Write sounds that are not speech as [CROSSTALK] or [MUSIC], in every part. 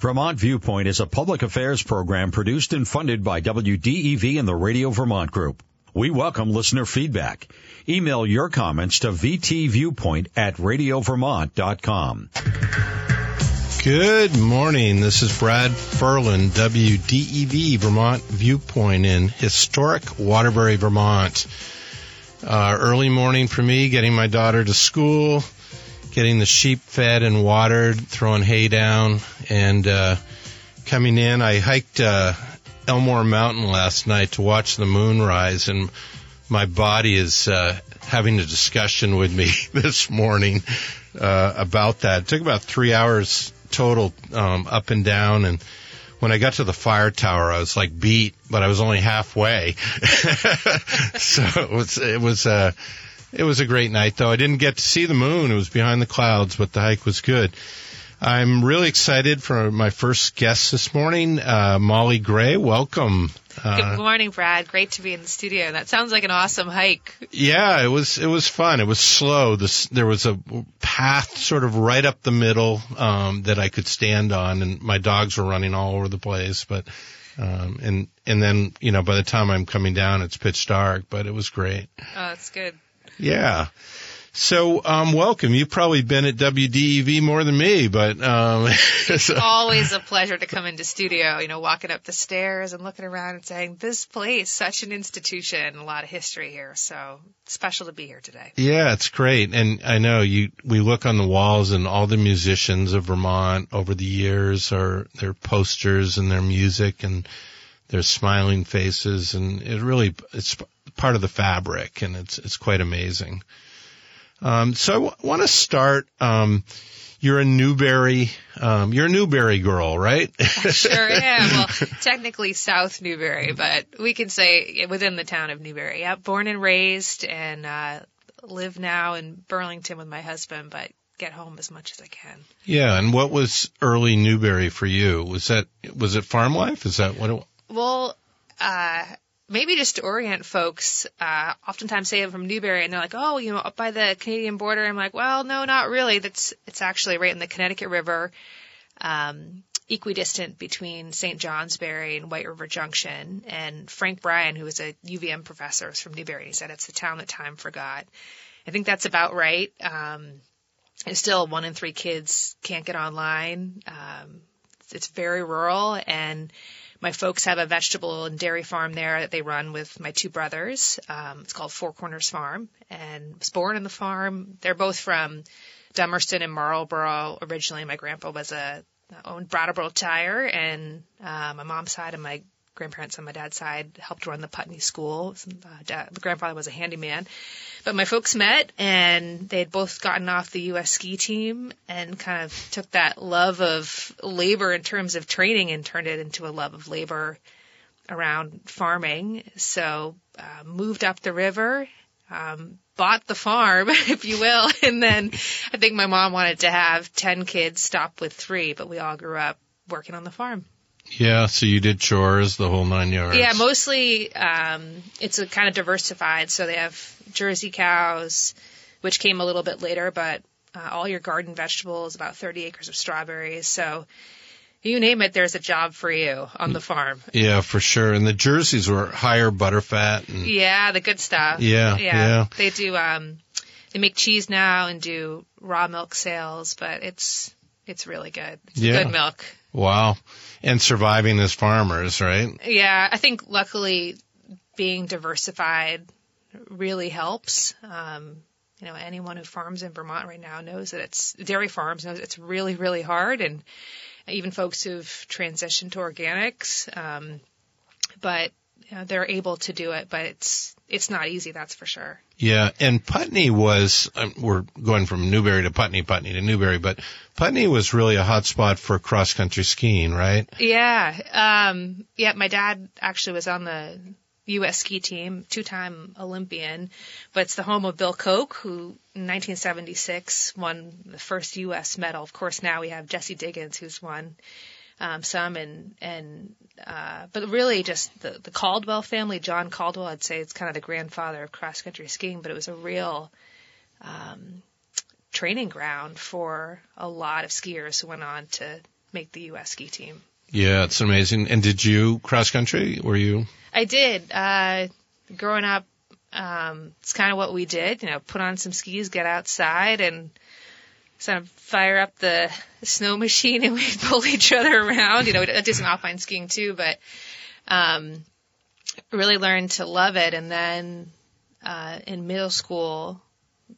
Vermont Viewpoint is a public affairs program produced and funded by WDEV and the Radio Vermont Group. We welcome listener feedback. Email your comments to vtviewpoint at radiovermont.com. Good morning. This is Brad Ferland, WDEV Vermont Viewpoint in historic Waterbury, Vermont. Uh, early morning for me, getting my daughter to school, getting the sheep fed and watered, throwing hay down, and uh, coming in. I hiked uh, Elmore Mountain last night to watch the moon rise, and my body is uh, having a discussion with me [LAUGHS] this morning uh, about that. It took about three hours total um, up and down, and when I got to the fire tower, I was like beat, but I was only halfway. [LAUGHS] so it was it was uh, it was a great night, though. I didn't get to see the moon; it was behind the clouds, but the hike was good. I'm really excited for my first guest this morning, uh, Molly Gray. Welcome. Uh, Good morning, Brad. Great to be in the studio. That sounds like an awesome hike. Yeah, it was. It was fun. It was slow. This, there was a path sort of right up the middle um, that I could stand on, and my dogs were running all over the place. But um, and and then you know by the time I'm coming down, it's pitch dark. But it was great. Oh, that's good. Yeah. So, um, welcome. You've probably been at WDEV more than me, but um, [LAUGHS] it's so. always a pleasure to come into studio. You know, walking up the stairs and looking around and saying, "This place, such an institution, a lot of history here." So special to be here today. Yeah, it's great, and I know you. We look on the walls, and all the musicians of Vermont over the years are their posters and their music and their smiling faces, and it really it's part of the fabric, and it's it's quite amazing. Um, so I w- want to start. Um, you're a Newbury, um, you're a Newbury girl, right? sure [LAUGHS] am. Well, technically South Newbury, but we can say within the town of Newbury. Yeah, born and raised, and uh, live now in Burlington with my husband, but get home as much as I can. Yeah, and what was early Newbury for you? Was that was it farm life? Is that what it? Well, uh, maybe just to orient folks, uh, oftentimes say I'm from Newbury and they're like, oh, you know, up by the Canadian border. I'm like, well, no, not really. That's, it's actually right in the Connecticut River, um, equidistant between St. Johnsbury and White River Junction. And Frank Bryan, who was a UVM professor, is from Newbury. He said it's the town that time forgot. I think that's about right. Um, and still one in three kids can't get online. Um, it's very rural and, my folks have a vegetable and dairy farm there that they run with my two brothers. Um, it's called Four Corners Farm, and was born in the farm. They're both from Dummerston and Marlborough. Originally, my grandpa was a owned Brattleboro Tire, and uh, my mom's side and my grandparents on my dad's side helped run the Putney School. Uh, dad, my grandfather was a handyman. But my folks met and they had both gotten off the U.S. ski team and kind of took that love of labor in terms of training and turned it into a love of labor around farming. So uh, moved up the river, um, bought the farm, [LAUGHS] if you will, [LAUGHS] and then I think my mom wanted to have 10 kids, stop with three, but we all grew up working on the farm. Yeah, so you did chores, the whole nine yards. Yeah, mostly um, it's a kind of diversified. So they have Jersey cows, which came a little bit later, but uh, all your garden vegetables, about 30 acres of strawberries. So you name it, there's a job for you on the farm. Yeah, for sure. And the jerseys were higher butterfat. And, yeah, the good stuff. Yeah, yeah. yeah. They do. Um, they make cheese now and do raw milk sales, but it's it's really good. It's yeah. good milk. Wow. And surviving as farmers, right? Yeah, I think luckily being diversified really helps. Um, you know, anyone who farms in Vermont right now knows that it's dairy farms knows it's really, really hard, and even folks who've transitioned to organics. Um, but you know, they're able to do it, but it's it's not easy, that's for sure. Yeah, and Putney was um, we're going from Newbury to Putney, Putney to Newbury, but Putney was really a hot spot for cross country skiing, right? Yeah, um, yeah. My dad actually was on the U.S. ski team, two-time Olympian, but it's the home of Bill Koch, who in 1976 won the first U.S. medal. Of course, now we have Jessie Diggins, who's won um, some, and and uh, but really just the the Caldwell family, John Caldwell, I'd say it's kind of the grandfather of cross country skiing, but it was a real um, training ground for a lot of skiers who went on to make the U.S. ski team. Yeah, it's amazing. And did you cross country? Were you? I did. Uh, growing up, um, it's kind of what we did. You know, put on some skis, get outside, and sort of fire up the snow machine, and we'd [LAUGHS] pull each other around. You know, we'd do some alpine skiing too, but um, really learned to love it. And then uh, in middle school,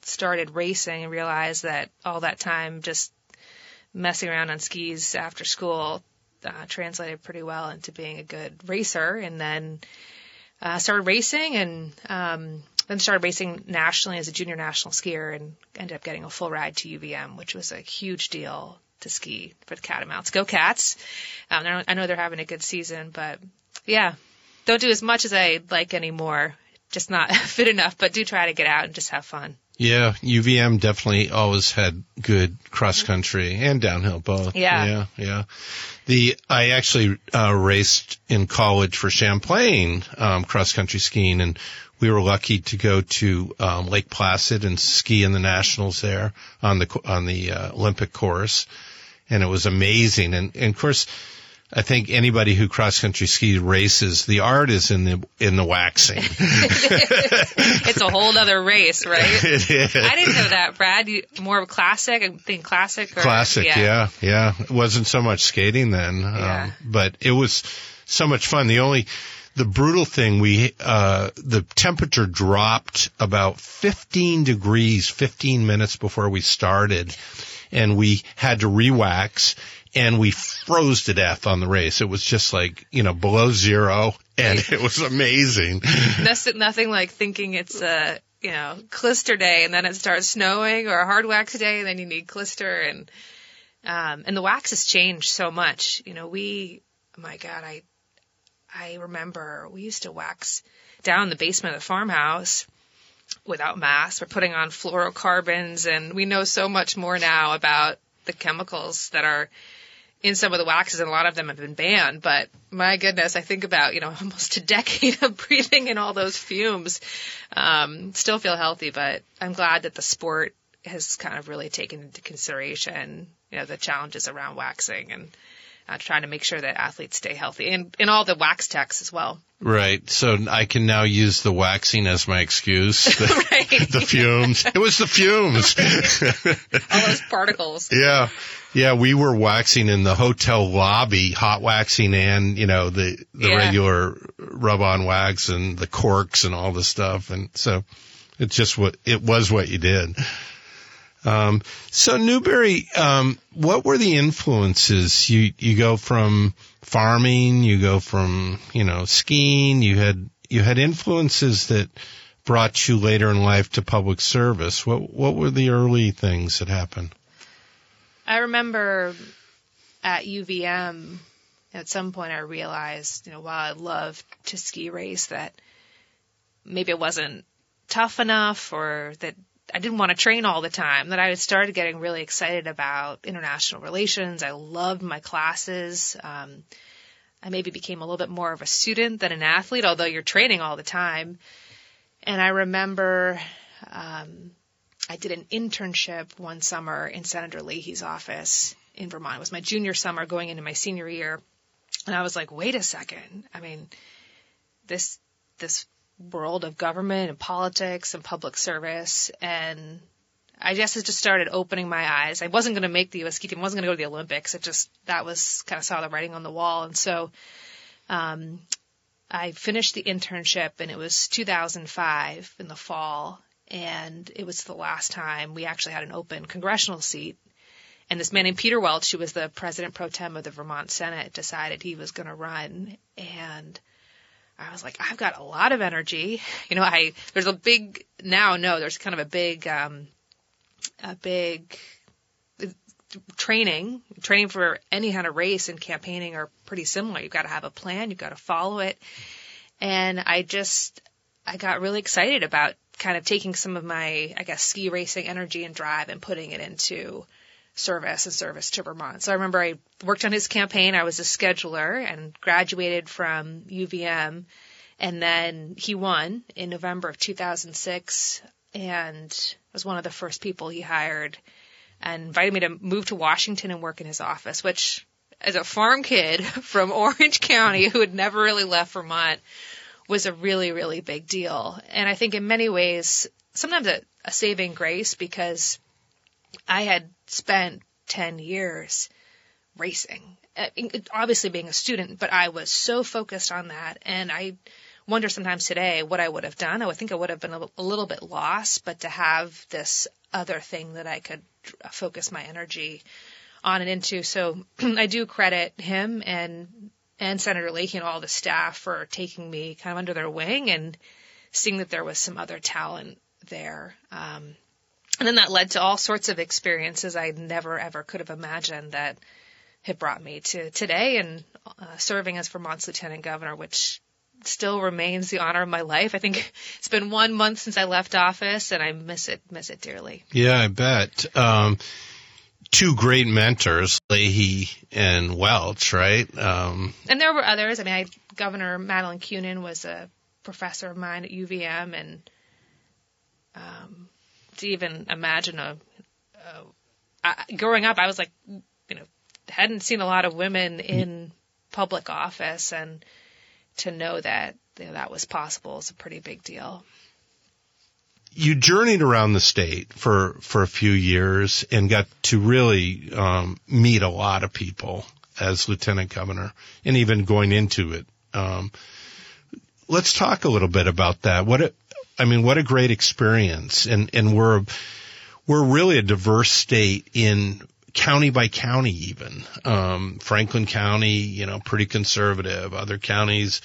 started racing and realized that all that time just messing around on skis after school uh, translated pretty well into being a good racer. And then uh, started racing and um, then started racing nationally as a junior national skier and ended up getting a full ride to UVM, which was a huge deal to ski for the Catamounts. Go Cats! Um, I know they're having a good season, but yeah, don't do as much as I like anymore. Just not [LAUGHS] fit enough, but do try to get out and just have fun. Yeah, UVM definitely always had good cross country and downhill both. Yeah. Yeah, yeah. The, I actually, uh, raced in college for Champlain, um, cross country skiing and we were lucky to go to, um, Lake Placid and ski in the nationals there on the, on the, uh, Olympic course. And it was amazing. And, and of course, I think anybody who cross country ski races, the art is in the in the waxing. [LAUGHS] [LAUGHS] it's a whole other race, right? [LAUGHS] I didn't know that, Brad. You, more of a classic, I think classic. Or, Classic, yeah. yeah, It wasn't so much skating then, Yeah. um, but it was so much fun. The only the brutal thing we uh the temperature dropped about 15 degrees 15 minutes before we started and we had to rewax and we froze to death on the race. It was just like, you know, below zero and it was amazing. Nothing, nothing like thinking it's a you know klister day and then it starts snowing or a hard wax day and then you need klister and um, and the wax has changed so much. You know, we my God, I I remember we used to wax down in the basement of the farmhouse without masks. We're putting on fluorocarbons and we know so much more now about the chemicals that are in some of the waxes and a lot of them have been banned. But my goodness, I think about, you know, [LAUGHS] almost a decade of breathing in all those fumes. Um, still feel healthy, but I'm glad that the sport has kind of really taken into consideration, you know, the challenges around waxing and uh, trying to make sure that athletes stay healthy and in all the wax techs as well. Right. So I can now use the waxing as my excuse. [LAUGHS] The, Right. the fumes. It was the fumes. [LAUGHS] All those particles. yeah. Yeah, we were waxing in the hotel lobby, hot waxing and, you know, the, the Yeah. regular rub on wax and the corks and all the stuff. And so it's just what, it was what you did. Um, so Newbury, um, what were the influences? You, you go from farming, you go from, you know, skiing, you had, you had influences that brought you later in life to public service. What, what were the early things that happened? I remember at UVM, at some point I realized, you know, while I loved to ski race, that maybe it wasn't tough enough or that I didn't want to train all the time, that I had started getting really excited about international relations. I loved my classes. Um, I maybe became a little bit more of a student than an athlete, although you're training all the time. And I remember, um, I did an internship one summer in Senator Leahy's office in Vermont. It was my junior summer going into my senior year. And I was like, wait a second. I mean, this, this world of government and politics and public service. And I guess it just started opening my eyes. I wasn't going to make the U.S. ski team. I wasn't going to go to the Olympics. It just, that was kind of saw the writing on the wall. And so, um, I finished the internship and it was 2005 in the fall and it was the last time we actually had an open congressional seat. And this man named Peter Welch, who was the president pro tem of the Vermont Senate, decided he was going to run. And I was like, I've got a lot of energy. You know, I, there's a big, now, no, there's kind of a big, um, a big training, training for any kind of race and campaigning are pretty similar. You've got to have a plan, you've got to follow it. And I just, I got really excited about kind of taking some of my, I guess, ski racing energy and drive and putting it into service and service to Vermont. So I remember I worked on his campaign. I was a scheduler and graduated from UVM. And then he won in November of 2006 and was one of the first people he hired and invited me to move to Washington and work in his office, which as a farm kid [LAUGHS] from Orange County who had never really left Vermont was a really, really big deal. And I think in many ways, sometimes a, a saving grace because I had spent 10 years racing. Uh, obviously being a student, but I was so focused on that. And I wonder sometimes today what I would have done. I would think I would have been a, little bit lost, but to have this other thing that I could focus my energy on and into. So [CLEARS THROAT] I do credit him and and Senator Leahy and all the staff for taking me kind of under their wing and seeing that there was some other talent there. Um, and then that led to all sorts of experiences I never ever could have imagined that had brought me to today and uh, serving as Vermont's lieutenant governor, which still remains the honor of my life. I think it's been one month since I left office, and I miss it miss it dearly. Yeah, I bet. Um, two great mentors, Leahy and Welch, right? Um, and there were others. I mean, I, Governor Madeline Kunin was a professor of mine at UVM, and um, to even imagine a, a I, growing up, I was like, you know, hadn't seen a lot of women in public office, and to know that you know, that was possible is a pretty big deal. You journeyed around the state for for a few years and got to really um, meet a lot of people as lieutenant governor, and even going into it. Um, let's talk a little bit about that. What I mean, what a great experience, and and we're we're really a diverse state in county by county even. Um, Franklin County, you know, pretty conservative. Other counties,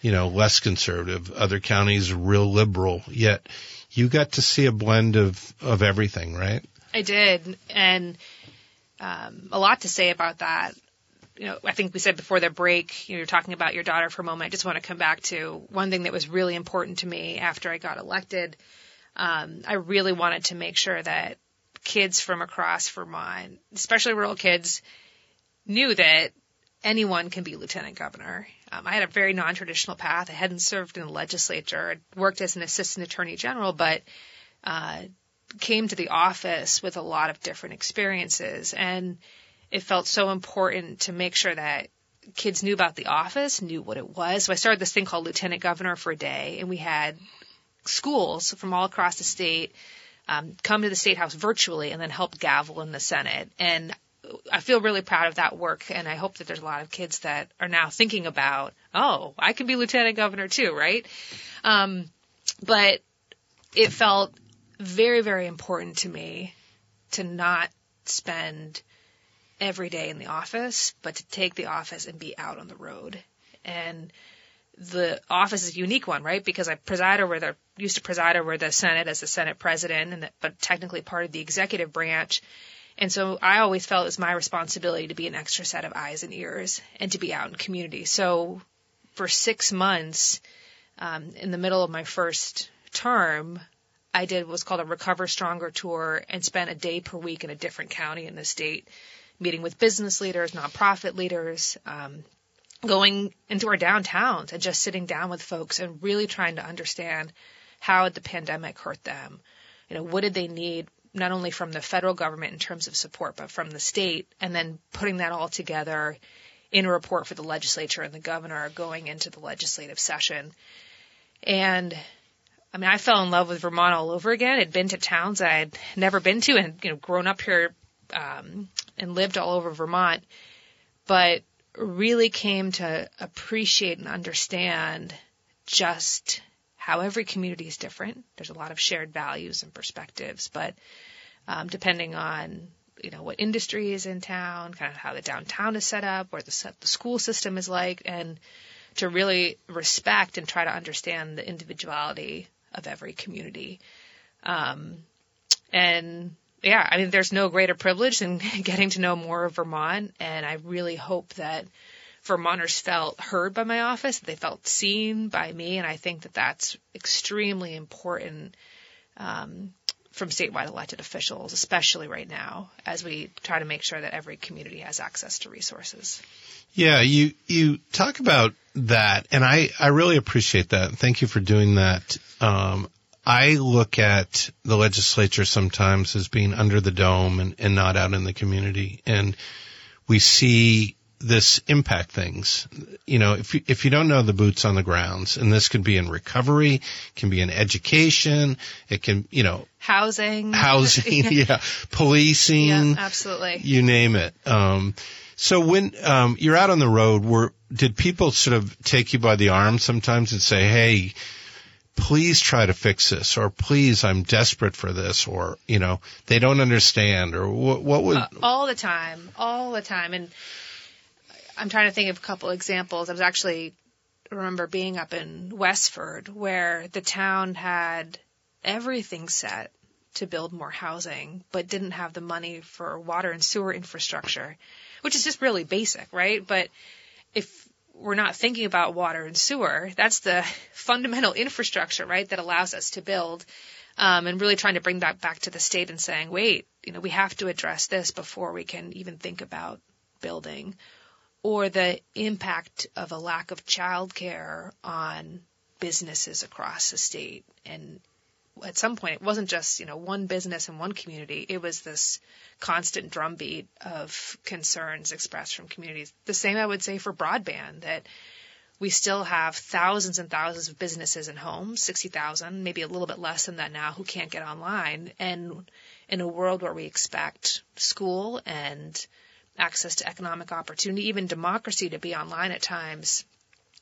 you know, less conservative. Other counties real liberal. Yet you got to see a blend of, of everything, right? I did. And, um, a lot to say about that. You know, I think we said before the break, you know, you're talking about your daughter for a moment. I just want to come back to one thing that was really important to me after I got elected. Um, I really wanted to make sure that kids from across Vermont, especially rural kids, knew that anyone can be lieutenant governor. Um, I had a very non-traditional path. I hadn't served in the legislature. I worked as an assistant attorney general, but uh, came to the office with a lot of different experiences, and it felt so important to make sure that kids knew about the office, knew what it was. So I started this thing called Lieutenant Governor for a Day, and we had schools from all across the state um, come to the state house virtually and then help gavel in the Senate. And I feel really proud of that work, and I hope that there's a lot of kids that are now thinking about, oh, I can be lieutenant governor too, right? Um, but it felt very, very important to me to not spend every day in the office, but to take the office and be out on the road. And the office is a unique one, right? Because I preside over the used to preside over the Senate as the Senate president, and the, but technically part of the executive branch. And so I always felt it was my responsibility to be an extra set of eyes and ears and to be out in community. So for six months, um, in the middle of my first term, I did what's called a Recover Stronger tour and spent a day per week in a different county in the state, meeting with business leaders, nonprofit leaders, um, going into our downtowns and just sitting down with folks and really trying to understand how the pandemic hurt them. You know, what did they need not only from the federal government in terms of support, but from the state, and then putting that all together in a report for the legislature and the governor going into the legislative session. And I mean, I fell in love with Vermont all over again. I'd been to towns I'd never been to and, you know, grown up here, um, and lived all over Vermont. But really came to appreciate and understand just how every community is different. There's a lot of shared values and perspectives, but um, depending on you know what industry is in town, kind of how the downtown is set up, where the, the school system is like, and to really respect and try to understand the individuality of every community. Um, and yeah, I mean, there's no greater privilege than [LAUGHS] getting to know more of Vermont, and I really hope that Vermonters felt heard by my office, that they felt seen by me, and I think that that's extremely important um, from statewide elected officials, especially right now, as we try to make sure that every community has access to resources. Yeah, you you talk about that, and I I really appreciate that. Thank you for doing that. Um, I look at the legislature sometimes as being under the dome and, and not out in the community. And we see this impact things. You know, if you, if you don't know the boots on the grounds, and this can be in recovery, can be in education, it can, you know, Housing. housing, [LAUGHS] yeah, policing, Yeah, absolutely. you name it. Um, so when um, you're out on the road, were did people sort of take you by the arm sometimes and say, "Hey, please try to fix this," or "Please, I'm desperate for this," or you know, they don't understand, or what? What would? Uh, all the time, all the time. And I'm trying to think of a couple examples. I was actually remember being up in Westford where the town had everything set to build more housing, but didn't have the money for water and sewer infrastructure, which is just really basic, right? But if we're not thinking about water and sewer, that's the [LAUGHS] fundamental infrastructure, right, that allows us to build. Um, and really trying to bring that back to the state and saying, wait, you know, we have to address this before we can even think about building. Or the impact of a lack of childcare on businesses across the state. And at some point, it wasn't just, you know, one business in one community. It was this constant drumbeat of concerns expressed from communities. The same I would say for broadband that we still have thousands and thousands of businesses and homes, 60,000, maybe a little bit less than that now who can't get online. And in a world where we expect school and access to economic opportunity, even democracy to be online at times,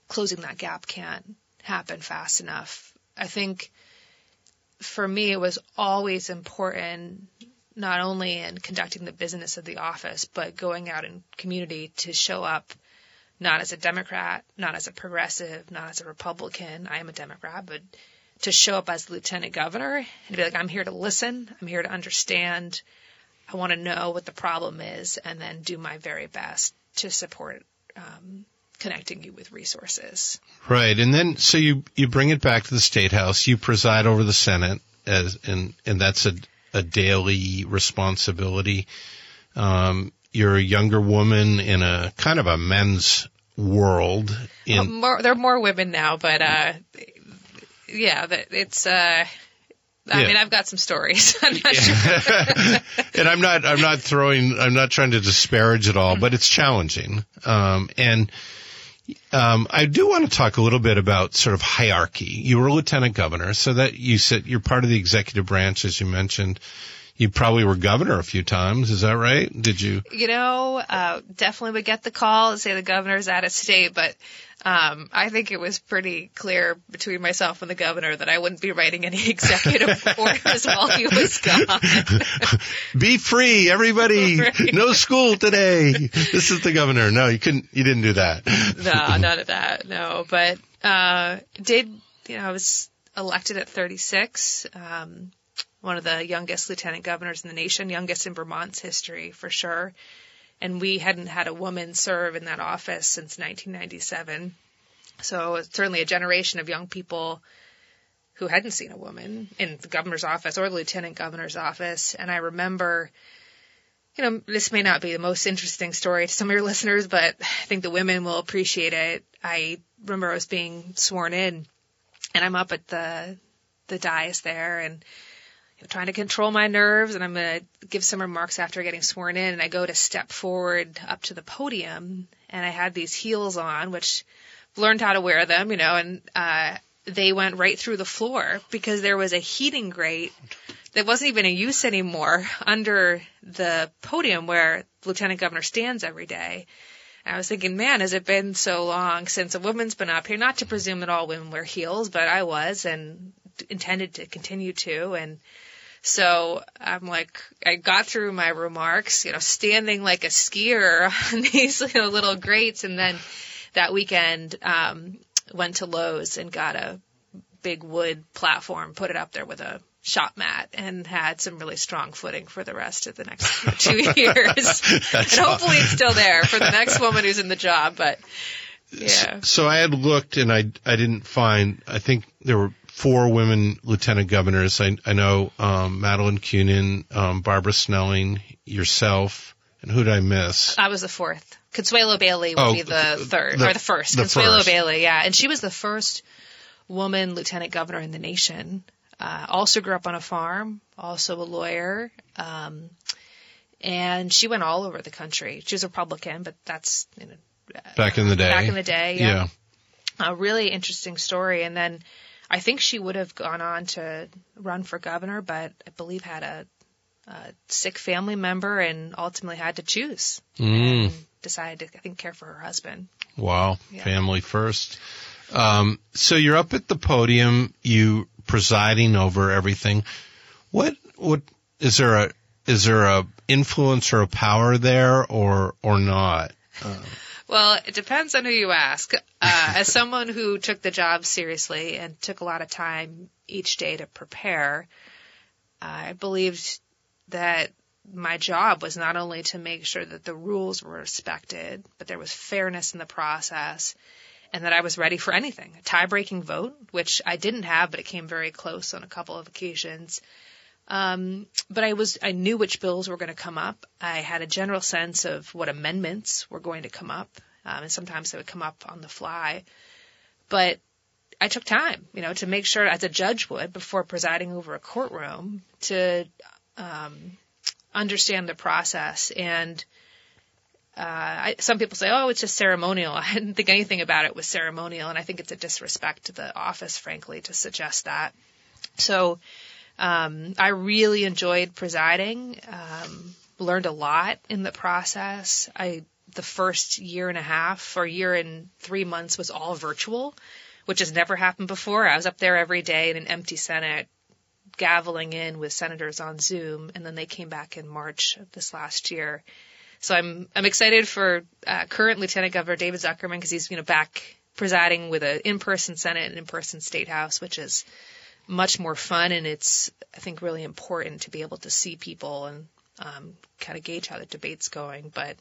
closing that gap can't happen fast enough. I think for me, it was always important, not only in conducting the business of the office, but going out in community to show up not as a Democrat, not as a progressive, not as a Republican. I am a Democrat, but to show up as lieutenant governor and be like, I'm here to listen. I'm here to understand. I want to know what the problem is and then do my very best to support um, connecting you with resources. Right, and then so you you bring it back to the state house. You preside over the Senate as and and that's a a daily responsibility. Um, you're a younger woman in a kind of a men's world. In Well, more, there are more women now, but uh, yeah, that it's. Uh, I Yeah. mean, I've got some stories. [LAUGHS] I'm not sure. [LAUGHS] and I'm not I'm not throwing I'm not trying to disparage at all, but it's challenging. Um, and um, I do want to talk a little bit about sort of hierarchy. You were a lieutenant governor, so that you said you're part of the executive branch, as you mentioned. You probably were governor a few times. Is that right? Did you? You know, uh, definitely would get the call and say the governor's out of state, but um, I think it was pretty clear between myself and the governor that I wouldn't be writing any [LAUGHS] executive orders while he was gone. [LAUGHS] Be free, everybody. Right. No school today. This is the governor. No, you couldn't. You didn't do that. no, none of that. No, but uh, did you know I was elected at 36. Um, one of the youngest lieutenant governors in the nation, youngest in Vermont's history for sure. And we hadn't had a woman serve in that office since 1997. So certainly a generation of young people who hadn't seen a woman in the governor's office or the lieutenant governor's office. And I remember, you know, this may not be the most interesting story to some of your [LAUGHS] listeners, but I think the women will appreciate it. I remember I was being sworn in and I'm up at the, the dais there and trying to control my nerves and I'm going to give some remarks after getting sworn in and I go to step forward up to the podium and I had these heels on, which learned how to wear them, you know, and, uh, they went right through the floor because there was a heating grate that wasn't even in use anymore under the podium where lieutenant governor stands every day. I was thinking, man, has it been so long since a woman's been up here? Not to presume that all women wear heels, but I was and intended to continue to. And so I'm like, I got through my remarks, you know, standing like a skier [LAUGHS] on these you know, little grates. And then that weekend, um, went to Lowe's and got a big wood platform, put it up there with a shop mat and had some really strong footing for the rest of the next [LAUGHS] two [LAUGHS] years. and hopefully it's still there for the next woman who's in the job, but yeah. So I had looked and I I didn't find. I think there were four women lieutenant governors. I I know um, Madeline Kunin, um, Barbara Snelling, yourself, and who did I miss? I was the fourth. Consuelo Bailey would Oh, be the third the- or the first. the Consuelo first. Bailey, yeah, and she was the first woman lieutenant governor in the nation. Uh, also grew up on a farm. Also a lawyer. Um, and she went all over the country. She was a Republican, but that's you know, back in the day. back in the day. yeah. Yeah. A really interesting story. And then I think she would have gone on to run for governor, but I believe had a, a sick family member and ultimately had to choose Mm. and decided to, I think, care for her husband. Wow, Yeah. family first. Um, so you're up at the podium, you presiding over everything. What what is there a is there a influence or a power there or or not? Well, it depends on who you ask. Uh, as someone who took the job seriously and took a lot of time each day to prepare, I believed that my job was not only to make sure that the rules were respected, but there was fairness in the process and that I was ready for anything. A tie breaking vote, which I didn't have, but it came very close on a couple of occasions. Um, but I was, I knew which bills were going to come up. I had a general sense of what amendments were going to come up. Um, and sometimes they would come up on the fly. But I took time, you know, to make sure, as a judge would, before presiding over a courtroom, to um, understand the process. And uh, I, some people say, "Oh, it's just ceremonial." [LAUGHS] I didn't think anything about it was ceremonial, and I think it's a disrespect to the office, frankly, to suggest that. So, um, I really enjoyed presiding. Um, learned a lot in the process. I the first year and a half or year and three months was all virtual, which has never happened before. I was up there every day in an empty Senate, gaveling in with senators on Zoom, and then they came back in March of this last year. So I'm I'm excited for uh, current Lieutenant Governor David Zuckerman because he's you know back presiding with an in-person Senate and in-person State House, which is much more fun and it's I think really important to be able to see people and um, kind of gauge how the debate's going. But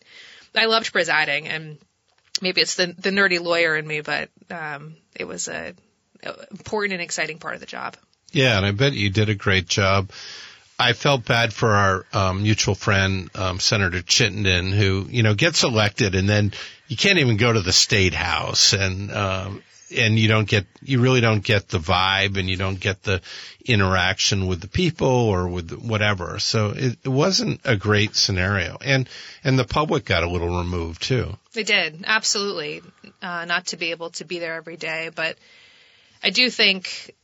I loved presiding and maybe it's the the nerdy lawyer in me, but um, it was a, a important and exciting part of the job. Yeah, and I bet you did a great job. I felt bad for our um, mutual friend um, Senator Chittenden, who you know gets elected, and then you can't even go to the state house, and um, and you don't get you really don't get the vibe, and you don't get the interaction with the people or with whatever. So it, it wasn't a great scenario, and and the public got a little removed too. They did, absolutely. Uh, not to be able to be there every day, but I do think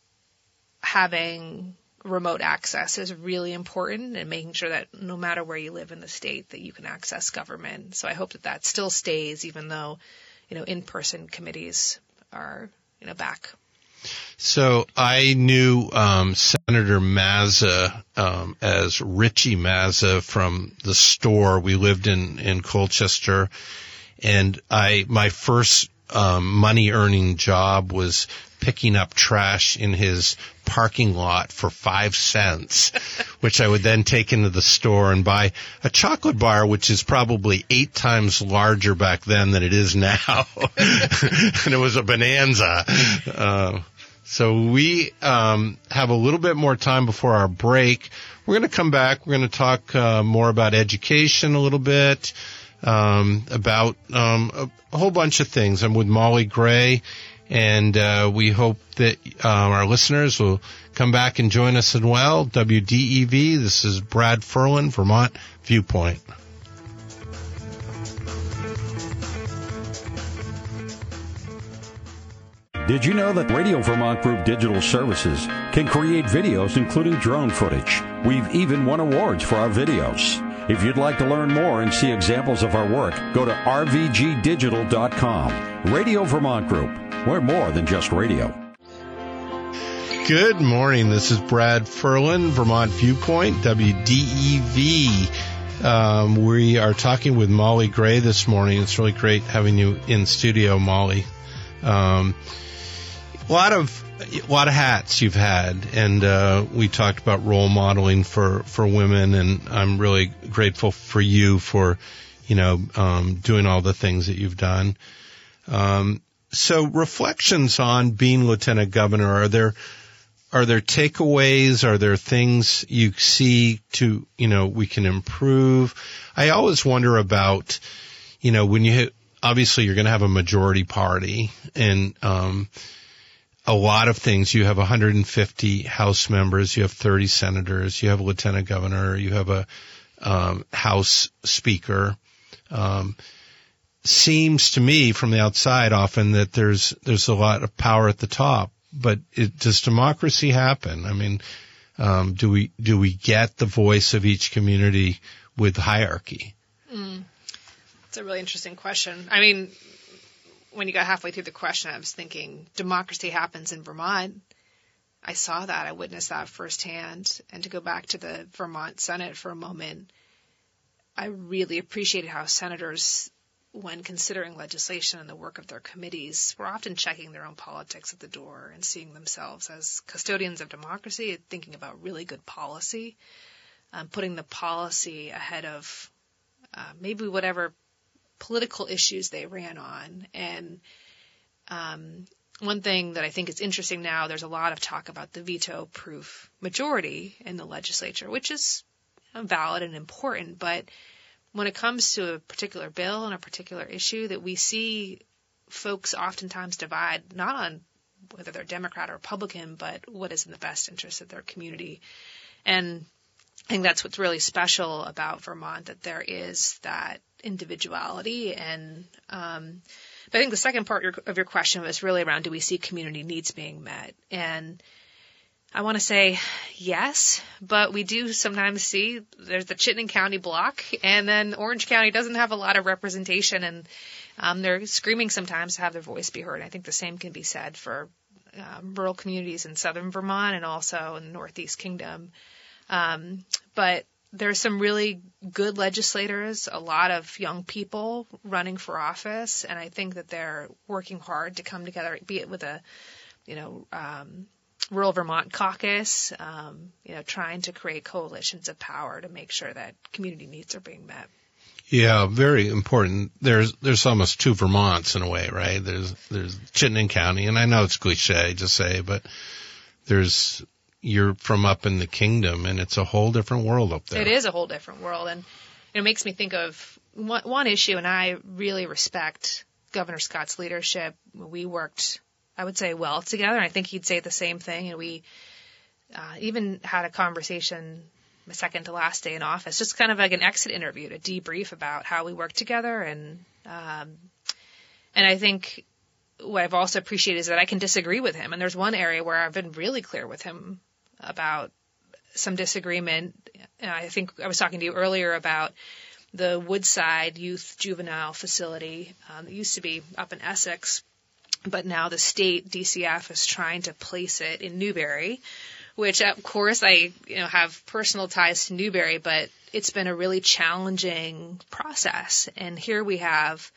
having remote access is really important and making sure that no matter where you live in the state that you can access government. So I hope that that still stays even though, you know, in-person committees are, you know, back. So I knew um, Senator Mazza um, as Richie Mazza from the store. We lived in in Colchester, and I my first um, money earning job was picking up trash in his parking lot for five cents, [LAUGHS] which I would then take into the store and buy a chocolate bar, which is probably eight times larger back then than it is now. [LAUGHS] and it was a bonanza. Uh, so we um, have a little bit more time before our break. We're going to come back. We're going to talk uh, more about education a little bit, um, about um, a, a whole bunch of things. I'm with Molly Gray, and uh, we hope that uh, our listeners will come back and join us as well. WDEV. This is Brad Ferland, Vermont Viewpoint. Did you know that Radio Vermont Group Digital Services can create videos including drone footage? We've even won awards for our videos. If you'd like to learn more and see examples of our work, go to rvgdigital.com. Radio Vermont Group. We're more than just radio. Good morning. This is Brad Ferland, Vermont Viewpoint, WDEV. Um, we are talking with Molly Gray this morning. It's really great having you in studio, Molly. Um, a lot of a lot of hats you've had, and uh, we talked about role modeling for for women, and I'm really grateful for you for you know um, doing all the things that you've done. Um, so reflections on being lieutenant governor are there are there takeaways are there things you see to you know we can improve i always wonder about you know when you hit obviously you're going to have a majority party and um a lot of things you have 150 house members you have 30 senators you have a lieutenant governor you have a um, House Speaker. Um, seems to me from the outside often that there's there's a lot of power at the top, but it, does democracy happen? I mean, um, do we do we get the voice of each community with hierarchy? Mm. It's a really interesting question. I mean, when you got halfway through the question, I was thinking democracy happens in Vermont. I saw that. I witnessed that firsthand. And to go back to the Vermont Senate for a moment, I really appreciated how senators, when considering legislation and the work of their committees, were often checking their own politics at the door and seeing themselves as custodians of democracy, thinking about really good policy, um, putting the policy ahead of uh, maybe whatever political issues they ran on. And um, one thing that I think is interesting now, there's a lot of talk about the veto proof majority in the legislature, which is valid and important. But when it comes to a particular bill and a particular issue, that we see folks oftentimes divide not on whether they're Democrat or Republican, but what is in the best interest of their community. And I think that's what's really special about Vermont, that there is that individuality and um, but I think the second part of your question was really around do we see community needs being met and I want to say yes, but we do sometimes see there's the Chittenden County block, and then Orange County doesn't have a lot of representation, and um, they're screaming sometimes to have their voice be heard. I think the same can be said for um, rural communities in southern Vermont and also in the Northeast Kingdom. Um, but there's some really good legislators, a lot of young people running for office, and I think that they're working hard to come together, be it with a, you know, um, rural Vermont caucus, um, you know, trying to create coalitions of power to make sure that community needs are being met. Yeah, very important. There's there's almost two Vermonts in a way, right? There's there's Chittenden County, and I know it's cliche to say, but there's you're from up in the kingdom and it's a whole different world up there. It is a whole different world. And it makes me think of one, one issue, and I really respect Governor Scott's leadership. We worked, I would say, well together. And I think he'd say the same thing. And we uh, even had a conversation my second to last day in office, just kind of like an exit interview to debrief about how we worked together. And, um, and I think what I've also appreciated is that I can disagree with him. And there's one area where I've been really clear with him about some disagreement. I think I was talking to you earlier about the Woodside Youth Juvenile Facility um, that used to be up in Essex, but now the state DCF is trying to place it in Newbury, which of course I you know have personal ties to Newbury, but it's been a really challenging process. And here we have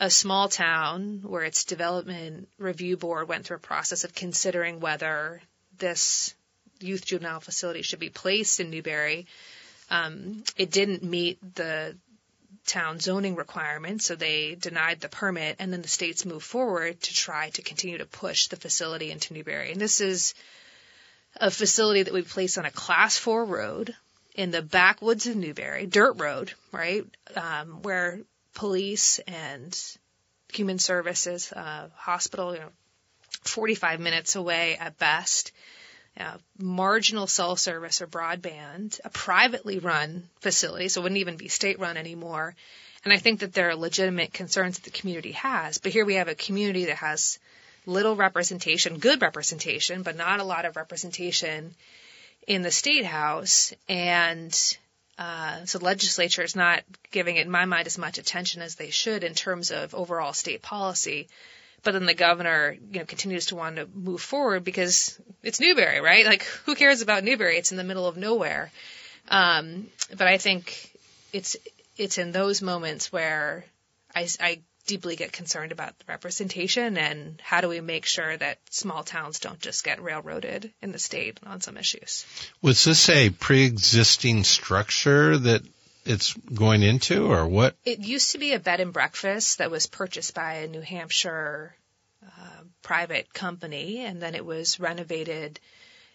a small town where its development review board went through a process of considering whether this youth juvenile facility should be placed in Newbury. Um, it didn't meet the town zoning requirements, so they denied the permit, and then the states moved forward to try to continue to push the facility into Newbury. And this is a facility that we place on a class four road in the backwoods of Newbury, dirt road, right, um, where police and human services, uh, hospital, you know, 45 minutes away at best uh, marginal cell service or broadband, a privately run facility, so it wouldn't even be state run anymore. And I think that there are legitimate concerns that the community has. But here we have a community that has little representation, good representation, but not a lot of representation in the state house. And uh, so the legislature is not giving it, in my mind, as much attention as they should in terms of overall state policy. But then the governor, you know, continues to want to move forward because it's Newbury, right? Like, who cares about Newbury? It's in the middle of nowhere. Um, but I think it's it's in those moments where I, I deeply get concerned about representation and how do we make sure that small towns don't just get railroaded in the state on some issues. Was this a pre-existing structure that it's going into or what? It used to be a bed and breakfast that was purchased by a New Hampshire uh, private company and then it was renovated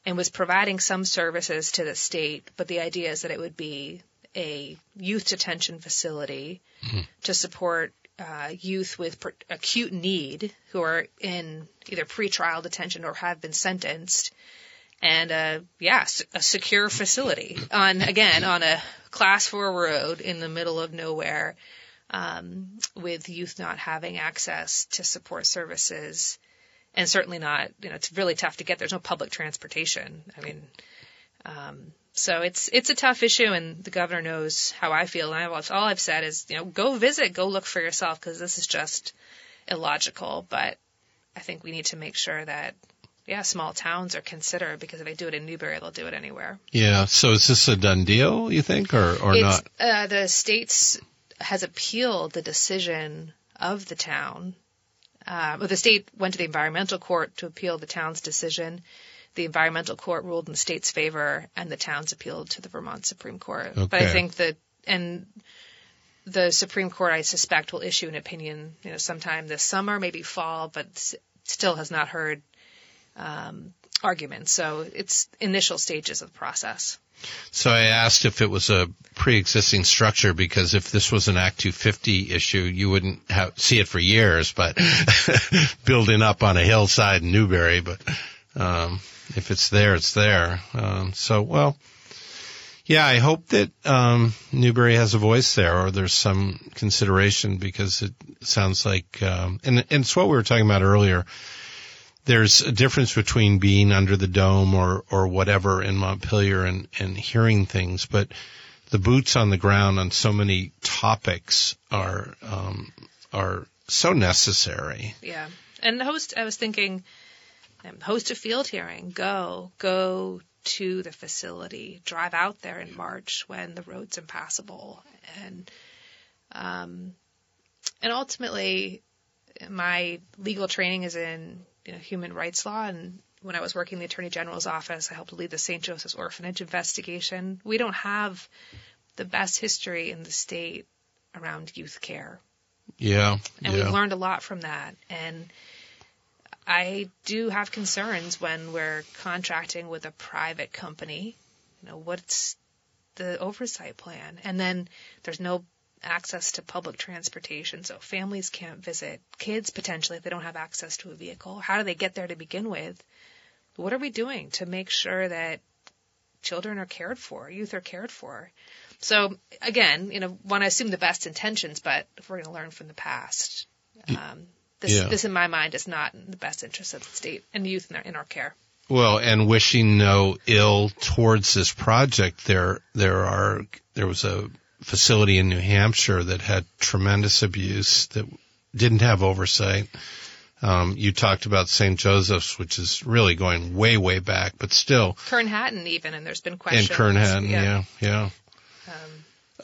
and was providing some services to the state, but the idea is that it would be a youth detention facility mm-hmm. to support uh, youth with per- acute need who are in either pretrial detention or have been sentenced and uh, yeah, a secure facility on again on a class four road in the middle of nowhere, um, with youth not having access to support services, and certainly not you know it's really tough to get. There's no public transportation. I mean, um, so it's it's a tough issue, and the governor knows how I feel. And I've, all I've said is you know go visit, go look for yourself because this is just illogical. But I think we need to make sure that yeah, small towns are considered because if they do it in Newbury, they'll do it anywhere. Yeah. So is this a done deal? You think, or or it's, not? Uh, the states has appealed the decision of the town. Uh, well, the state went to the environmental court to appeal the town's decision. The environmental court ruled in the state's favor, and the towns appealed to the Vermont Supreme Court. Okay. But I think that and the Supreme Court, I suspect, will issue an opinion, you know, sometime this summer, maybe fall, but still has not heard um, arguments. So it's initial stages of the process. So I asked if it was a pre-existing structure because if this was an Act 250 issue, you wouldn't have, see it for years, but [LAUGHS] building up on a hillside in Newbury. But um, if it's there, it's there. Um, so well, yeah, I hope that um, Newbury has a voice there, or there's some consideration because it sounds like, um, and, and it's what we were talking about earlier there's a difference between being under the dome or, or whatever in Montpelier and, and hearing things, but the boots on the ground on so many topics are, um, are so necessary. Yeah. And the host, I was thinking, um, host a field hearing, go, go to the facility, drive out there in March when the road's impassable. And, um, and ultimately my legal training is in you know, human rights law. And when I was working in the Attorney General's office, I helped lead the St. Joseph's Orphanage investigation. We don't have the best history in the state around youth care. Yeah. And yeah. we've learned a lot from that. And I do have concerns when we're contracting with a private company. You know, what's the oversight plan? And then there's no access to public transportation. So families can't visit kids potentially if they don't have access to a vehicle. How do they get there to begin with? What are we doing to make sure that children are cared for, youth are cared for? So again, you know, want to assume the best intentions, but if we're going to learn from the past, um, this, Yeah. this in my mind is not in the best interest of the state and youth in our, in our care. Well, and wishing no ill towards this project, there there are there was a facility in New Hampshire that had tremendous abuse that didn't have oversight. Um, you talked about St. Joseph's, which is really going way way back, but still, Kurn Hattin even, and there's been and questions. Kurn Hattin, yeah, yeah. Um,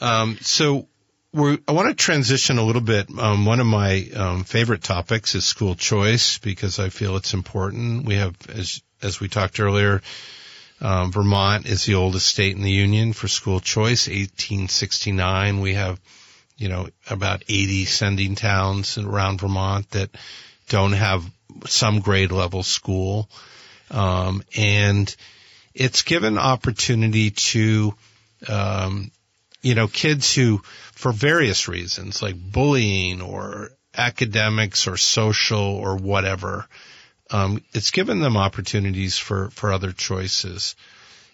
Um, so we're, I want to transition a little bit. Um, one of my um, favorite topics is school choice because I feel it's important. We have, as as we talked earlier, um, Vermont is the oldest state in the union for school choice. 1869. We have, you know, about 80 sending towns around Vermont that don't have some grade level school, um, and it's given opportunity to um, you know, kids who, for various reasons, like bullying or academics or social or whatever, um, it's given them opportunities for, for other choices.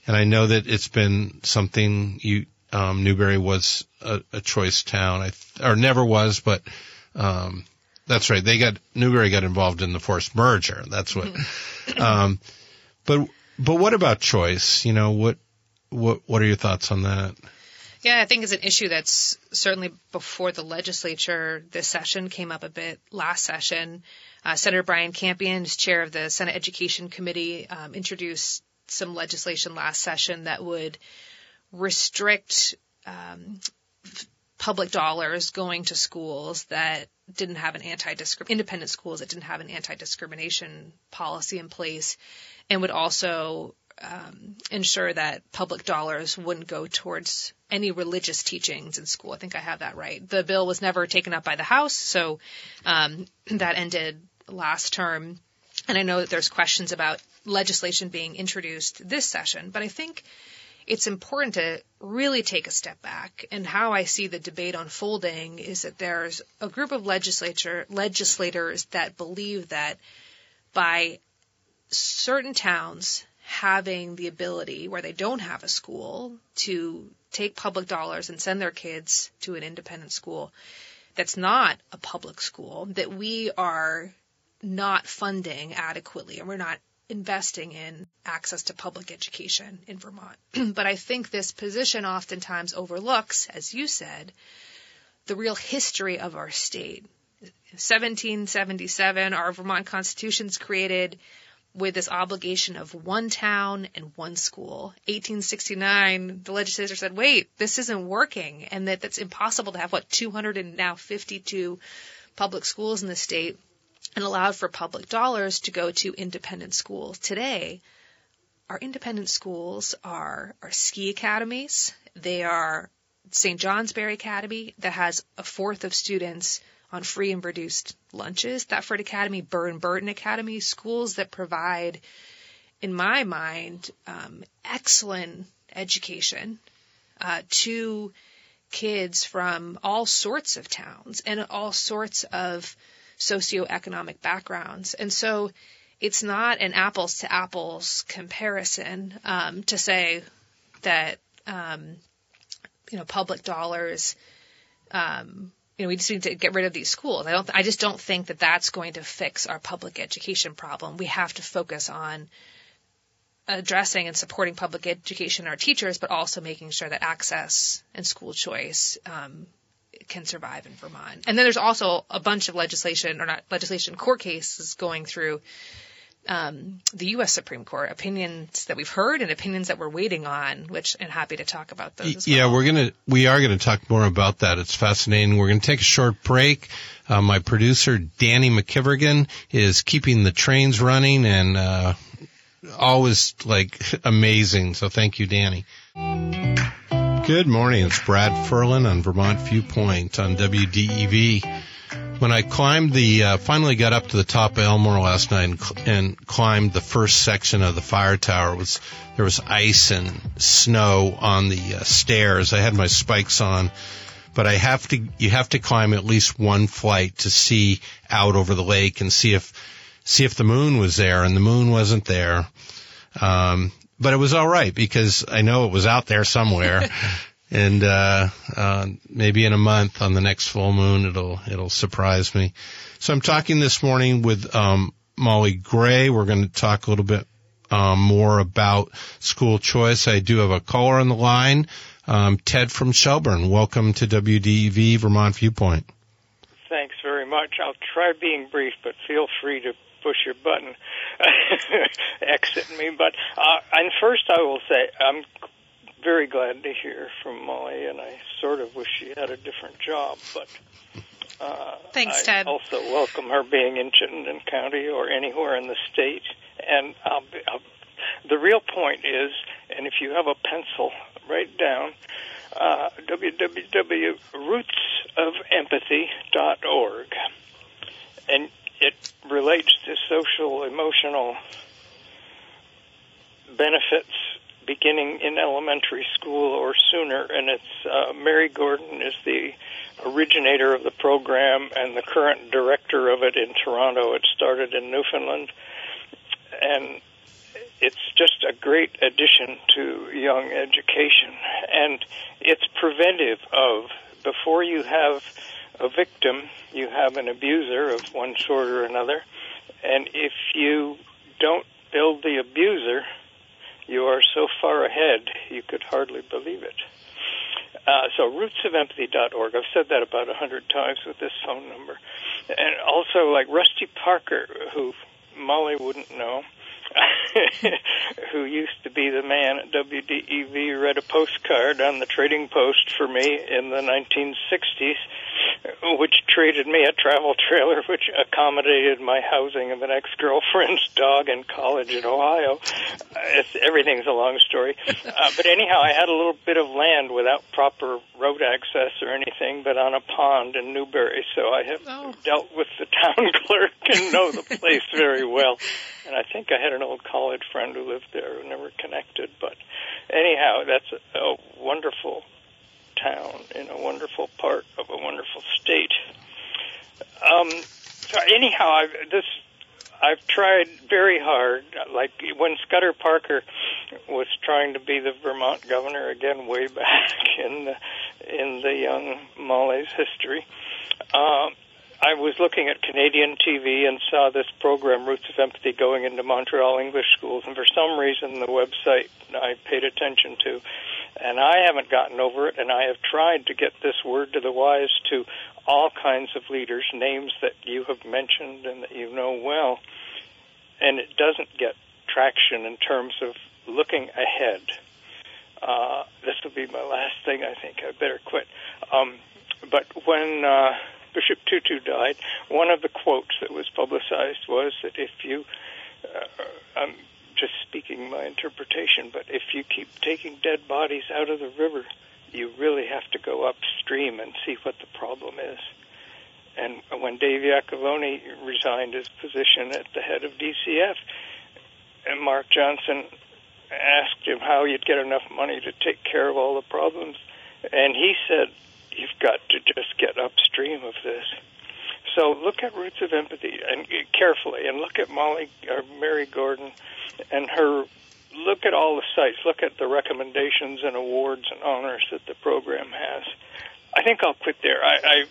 And I know that it's been something you, um, Newbury was a, a choice town, I, th- or never was, but, um, that's right. They got, Newbury got involved in the forced merger. That's what, um, but, but what about choice? You know, what, what, what are your thoughts on that? Yeah, I think it's an issue that's certainly before the legislature this session came up a bit last session. Uh, Senator Brian Campion, who's chair of the Senate Education Committee, um, introduced some legislation last session that would restrict um, public dollars going to schools that didn't have an anti independent schools that didn't have an anti discrimination policy in place, and would also um, ensure that public dollars wouldn't go towards any religious teachings in school. I think I have that right. The bill was never taken up by the House, so um, that ended last term. And I know that there's questions about legislation being introduced this session, but I think it's important to really take a step back. And how I see the debate unfolding is that there's a group of legislature legislators that believe that by certain towns having the ability where they don't have a school to take public dollars and send their kids to an independent school that's not a public school that we are not funding adequately and we're not investing in access to public education in Vermont. [CLEARS THROAT] but I think this position oftentimes overlooks, as you said, the real history of our state. 1777, our Vermont Constitution's created with this obligation of one town and one school. 1869, the legislature said, wait, this isn't working, and that that's impossible to have, what, 252 public schools in the state, and allowed for public dollars to go to independent schools. Today, our independent schools are, ski academies. They are St. Johnsbury Academy that has a fourth of students on free and reduced lunches. Thetford Academy, Burr Burton Academy, schools that provide, in my mind, um, excellent education uh, to kids from all sorts of towns and all sorts of socioeconomic backgrounds. And so it's not an apples to apples comparison um, to say that um, you know public dollars um, you know, we just need to get rid of these schools. I don't, I just don't think that that's going to fix our public education problem. We have to focus on addressing and supporting public education our teachers, but also making sure that access and school choice um, can survive in Vermont. And then there's also a bunch of legislation, or not legislation, court cases going through um, the U.S. Supreme Court, opinions that we've heard and opinions that we're waiting on, which I'm happy to talk about those. yeah, well. we're gonna we are gonna talk more about that. It's fascinating. We're gonna take a short break. Uh, my producer Danny McKivergan is keeping the trains running and uh, always like [LAUGHS] amazing. So thank you, Danny. Good morning. It's Brad Ferland on Vermont Viewpoint on WDEV when I climbed the, uh, finally got up to the top of Elmore last night and, cl- and climbed the first section of the fire tower, was there was ice and snow on the uh, stairs. I had my spikes on, but I have to, you have to climb at least one flight to see out over the lake and see if, see if the moon was there, and the moon wasn't there. Um, but it was all right because I know it was out there somewhere. [LAUGHS] and uh, uh, maybe in a month on the next full moon it'll it'll surprise me. So I'm talking this morning with um, Molly Gray. We're going to talk a little bit um, more about school choice. I do have a caller on the line, um, Ted from Shelburne. Welcome to WDEV Vermont Viewpoint. Thanks very much. I'll try being brief, but feel free to push your button, [LAUGHS] exit me. But uh, and first, I will say I'm very glad to hear from Molly, and I sort of wish she had a different job, but. Uh, Thanks, I Ted. also welcome her being in Chittenden County or anywhere in the state. And I'll be, I'll, the real point is, and if you have a pencil, write down uh, www.rootsofempathy.org. And relates to social emotional benefits beginning in elementary school or sooner. And it's uh, Mary Gordon is the originator of the program and the current director of it in Toronto. It started in Newfoundland, and it's just a great addition to young education. And it's preventive of before you have a victim, you have an abuser of one sort or another. And if you don't build the abuser, you are so far ahead you could hardly believe it. Uh, so rootsofempathy.org. I've said that about a hundred times with this phone number, and also like Rusty Parker, who Molly wouldn't know, [LAUGHS] who used to be the man at WDEV, read a postcard on the trading post for me in the 1960s, which traded me a travel trailer, which accommodated my housing of an ex-girlfriend's dog in college in Ohio. It's, everything's a long story, [LAUGHS] uh, but anyhow, I had a little bit of land without proper road access or anything, but on a pond in Newbury, so I have Oh. dealt with the town [LAUGHS] clerk and know the place very well. And I think I had an old college friend who lived there who never connected. But anyhow, that's a, a wonderful town in a wonderful part of a wonderful state. Um, so anyhow, I, this I've tried very hard. Like when Scudder Parker was trying to be the Vermont governor again, way [LAUGHS] back in the in the young Molly's history. Um, I was looking at Canadian TV and saw this program, Roots of Empathy, going into Montreal English schools, and for some reason, the website I paid attention to, and I haven't gotten over it. And I have tried to get this word to the wise to all kinds of leaders, names that you have mentioned and that you know well, and it doesn't get traction in terms of looking ahead. Uh, this will be my last thing. I think I better quit. Um, but when uh, Bishop Tutu died, one of the quotes that was publicized was that if you, uh, I'm just speaking my interpretation, but if you keep taking dead bodies out of the river, you really have to go upstream and see what the problem is. And when Dave Yacovone resigned his position at the head of DCF, and Mark Johnson asked him how you'd get enough money to take care of all the problems, and he said, "You've got to just of this." So look at Roots of Empathy and uh, carefully, and look at Molly or Mary Gordon and her look at all the sites, look at the recommendations and awards and honors that the program has. I think I'll quit there. I, I'm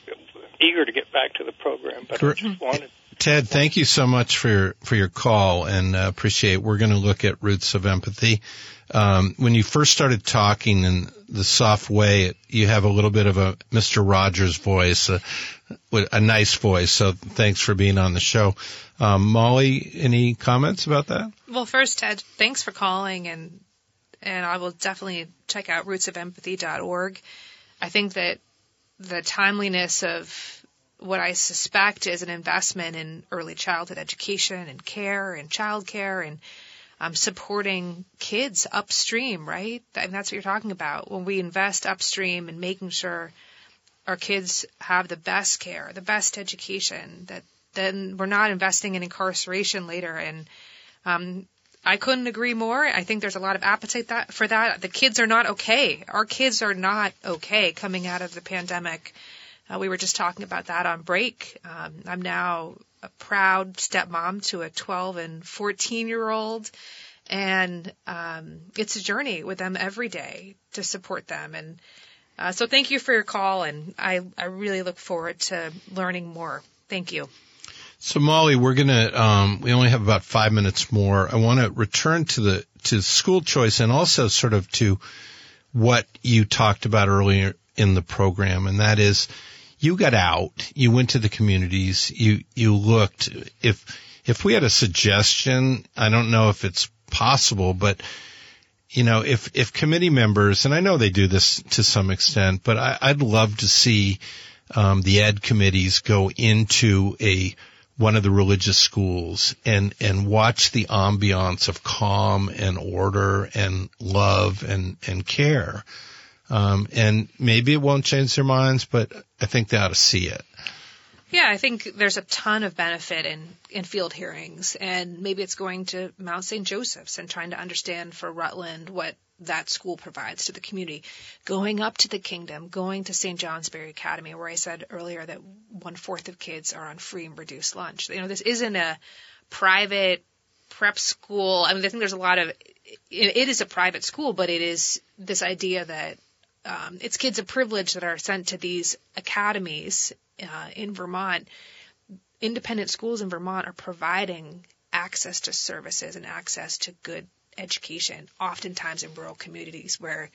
eager to get back to the program, but I just wanted. Ted, thank you so much for your for your call and uh, appreciate. We're going to look at roots of empathy. Um, when you first started talking in the soft way, you have a little bit of a Mr. Rogers voice, a, a nice voice. So thanks for being on the show. Um, Molly, any comments about that? Well, first, Ted, thanks for calling, and and I will definitely check out rootsofempathy.org. I think that the timeliness of what I suspect is an investment in early childhood education and care and childcare and um, supporting kids upstream, right? And that's what you're talking about. When we invest upstream and making sure our kids have the best care, the best education, that then we're not investing in incarceration later. And um, I couldn't agree more. I think there's a lot of appetite that, for that. The kids are not okay. Our kids are not okay coming out of the pandemic. Uh, we were just talking about that on break. Um, I'm now a proud stepmom to a 12 and 14 year old. And um, it's a journey with them every day to support them. And uh, so thank you for your call. And I, I really look forward to learning more. Thank you. So Molly, we're gonna um, we only have about five minutes more. I want to return to the to school choice and also sort of to what you talked about earlier in the program, and that is you got out, you went to the communities, you, you looked. If, if we had a suggestion, I don't know if it's possible, but you know, if, if committee members, and I know they do this to some extent, but I, I'd love to see, um, the ed committees go into a, one of the religious schools and, and watch the ambiance of calm and order and love and, and care. Um, and maybe it won't change their minds, but I think they ought to see it. Yeah, I think there's a ton of benefit in, in field hearings, and maybe it's going to Mount St. Joseph's and trying to understand for Rutland what that school provides to the community. Going up to the kingdom, going to St. Johnsbury Academy, where I said earlier that one fourth of kids are on free and reduced lunch. You know, this isn't a private prep school. I mean, I think there's a lot of, it, it is a private school, but it is this idea that um, it's kids of privilege that are sent to these academies uh, in Vermont. Independent schools in Vermont are providing access to services and access to good education, oftentimes in rural communities where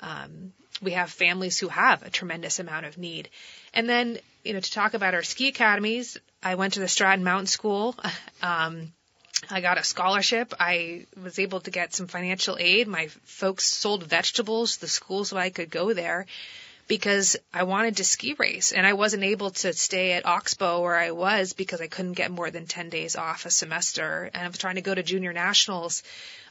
um, we have families who have a tremendous amount of need. And then, you know, to talk about our ski academies, I went to the Stratton Mountain School. [LAUGHS] Um, I got a scholarship. I was able to get some financial aid. My folks sold vegetables to the school so I could go there because I wanted to ski race and I wasn't able to stay at Oxbow where I was because I couldn't get more than 10 days off a semester and I was trying to go to junior nationals.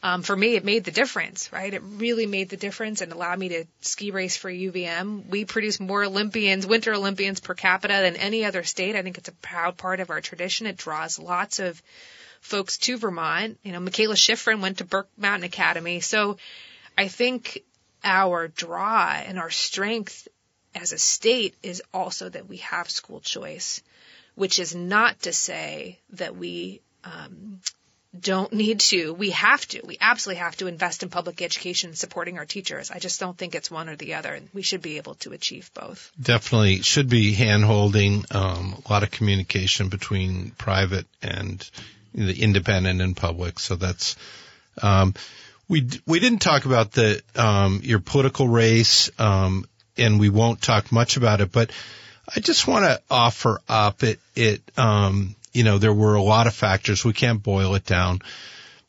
Um, for me, it made the difference, right? It really made the difference and allowed me to ski race for UVM. We produce more Olympians, winter Olympians per capita than any other state. I think it's a proud part of our tradition. It draws lots of folks to Vermont. You know, Mikaela Shiffrin went to Burke Mountain Academy. So I think our draw and our strength as a state is also that we have school choice, which is not to say that we um, don't need to. We have to. We absolutely have to invest in public education, supporting our teachers. I just don't think it's one or the other, and we should be able to achieve both. Definitely should be hand holding, um, a lot of communication between private and independent and public. So that's um, we we didn't talk about the um, your political race, um, and we won't talk much about it. But I just want to offer up it. It um, you know there were a lot of factors. We can't boil it down,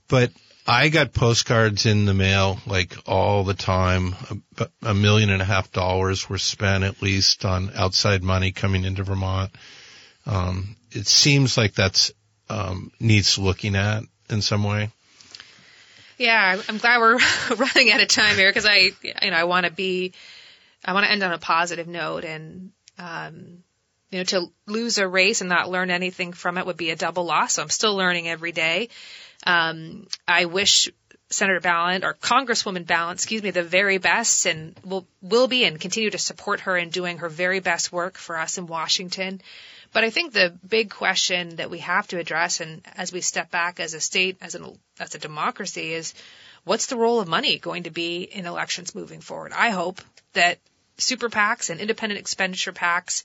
but I got postcards in the mail like all the time. A, a million and a half dollars were spent at least on outside money coming into Vermont. Um, it seems like that's um, needs looking at in some way. Yeah, I'm glad we're [LAUGHS] running out of time here because I, you know, I want to be, I want to end on a positive note and, um, you know, to lose a race and not learn anything from it would be a double loss. So I'm still learning every day. Um, I wish Senator Balint or Congresswoman Balint, excuse me, the very best and will, will be and continue to support her in doing her very best work for us in Washington. But I think the big question that we have to address, and as we step back as a state, as an as a democracy, is what's the role of money going to be in elections moving forward? I hope that super PACs and independent expenditure PACs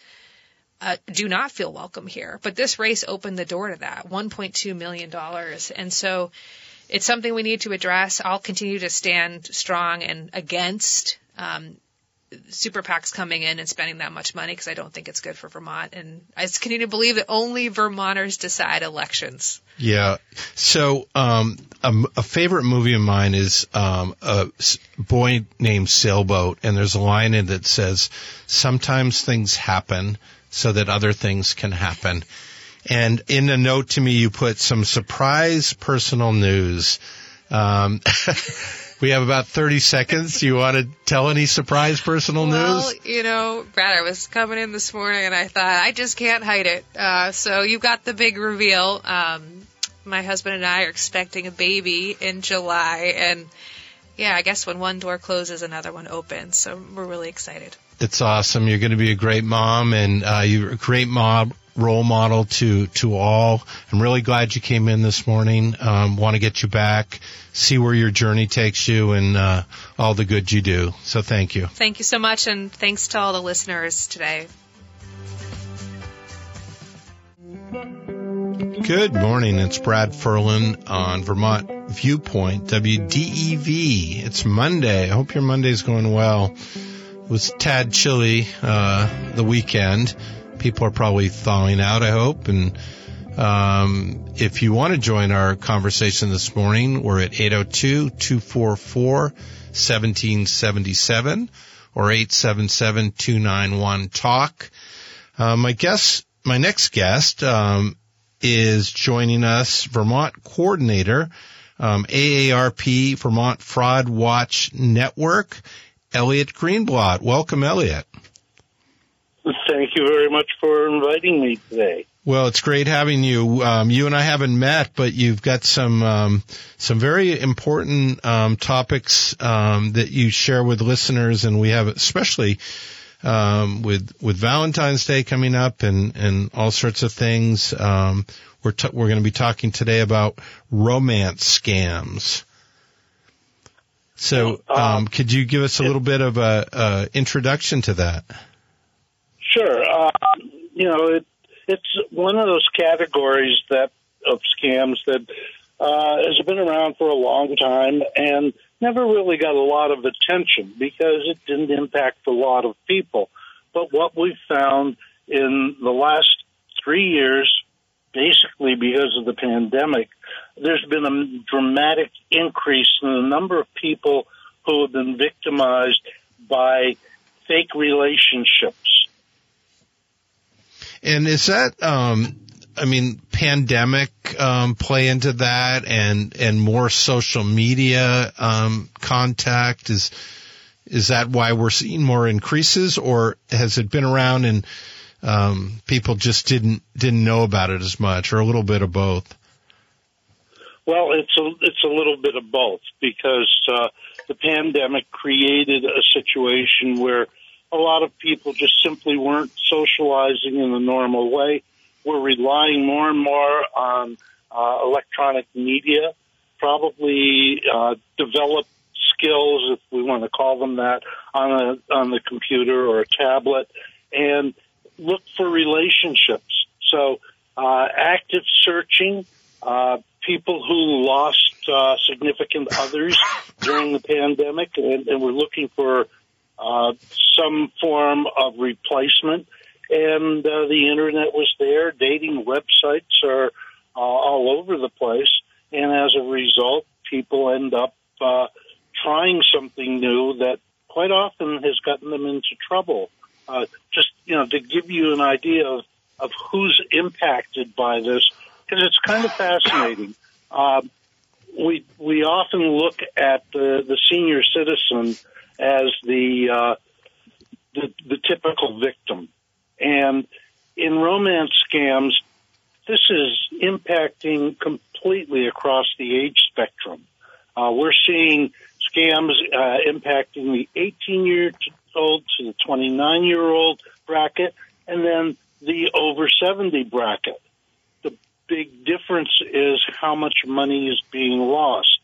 uh, do not feel welcome here. But this race opened the door to that, 1.2 million dollars, and so it's something we need to address. I'll continue to stand strong and against um, super PACs coming in and spending that much money because I don't think it's good for Vermont. And I continue to believe that only Vermonters decide elections. Yeah. So, um, a, a, favorite movie of mine is um, a boy named Sailboat, and there's a line in it that says, "Sometimes things happen so that other things can happen." And in a note to me, you put some surprise personal news. Um, [LAUGHS] We have about 30 seconds. Do you want to tell any surprise personal well, news? Well, you know, Brad, I was coming in this morning and I thought, I just can't hide it. Uh, so you got the big reveal. Um, my husband and I are expecting a baby in July. And yeah, I guess when one door closes, another one opens. So we're really excited. It's awesome. You're going to be a great mom and uh, you're a great mom role model to to all. I'm really glad you came in this morning. Um, Want to get you back, see where your journey takes you, and uh, all the good you do. So thank you. Thank you so much, and thanks to all the listeners today. Good morning. It's Brad Ferland on Vermont Viewpoint, WDEV. It's Monday. I hope your Monday's going well. It was tad chilly uh, the weekend people are probably thawing out, I hope. And um, if you want to join our conversation this morning, we're at 802-244-1777 or 877-291-TALK. Uh, my guest, my next guest, um, is joining us, Vermont coordinator, um, AARP Vermont Fraud Watch Network, Elliott Greenblott. Welcome, Elliott. Thank you very much for inviting me today. Well, it's great having you. Um, you and I haven't met, but you've got some um, some very important um, topics um, that you share with listeners, and we have especially um, with with Valentine's Day coming up, and and all sorts of things. Um, we're t- we're going to be talking today about romance scams. So, could you give us a little bit of a, a introduction to that? Sure. Uh, you know, it, it's one of those categories that of scams that uh, has been around for a long time and never really got a lot of attention because it didn't impact a lot of people. But what we've found in the last three years, basically because of the pandemic, there's been a dramatic increase in the number of people who have been victimized by fake relationships and is that, um, I mean, pandemic um, play into that, and and more social media um, contact is is that why we're seeing more increases, or has it been around and um, people just didn't didn't know about it as much, or a little bit of both? Well, it's a it's a little bit of both because uh, the pandemic created a situation where a lot of people just simply weren't socializing in the normal way. We're relying more and more on uh, electronic media, probably uh, develop skills, if we want to call them that, on a on the computer or a tablet, and look for relationships. So uh, active searching, uh, people who lost uh, significant others during the pandemic, and, and we're looking for uh, some form of replacement. And uh, the internet was there. Dating websites are uh, all over the place, and as a result, people end up uh, trying something new that quite often has gotten them into trouble. Uh, just you know, to give you an idea of of who's impacted by this, because it's kind of fascinating. Um, we we often look at the, the senior citizen as the, uh, the the typical victim, and in romance scams, this is impacting completely across the age spectrum. Uh, we're seeing scams uh, impacting the 18 year old to the 29 year old bracket, and then the over 70 bracket. The big difference is how much money is being lost.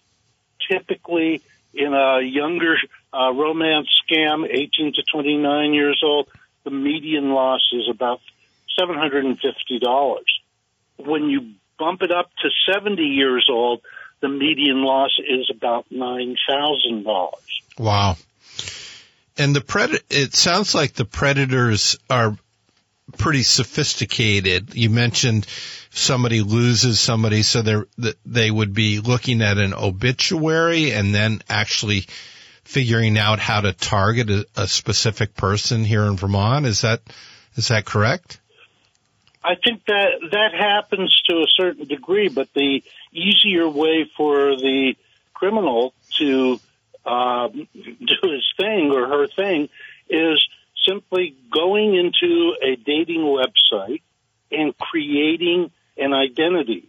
Typically, in a younger uh, romance scam, 18 to 29 years old, the median loss is about $750. When you bump it up to 70 years old, the median loss is about $9,000. Wow. And the pred it sounds like the predators are pretty sophisticated. You mentioned somebody loses somebody, so they they would be looking at an obituary and then actually figuring out how to target a, a specific person here in Vermont. Is that is that correct? I think that that happens to a certain degree, but the easier way for the criminal to um, do his thing or her thing is simply going into a dating website and creating an identity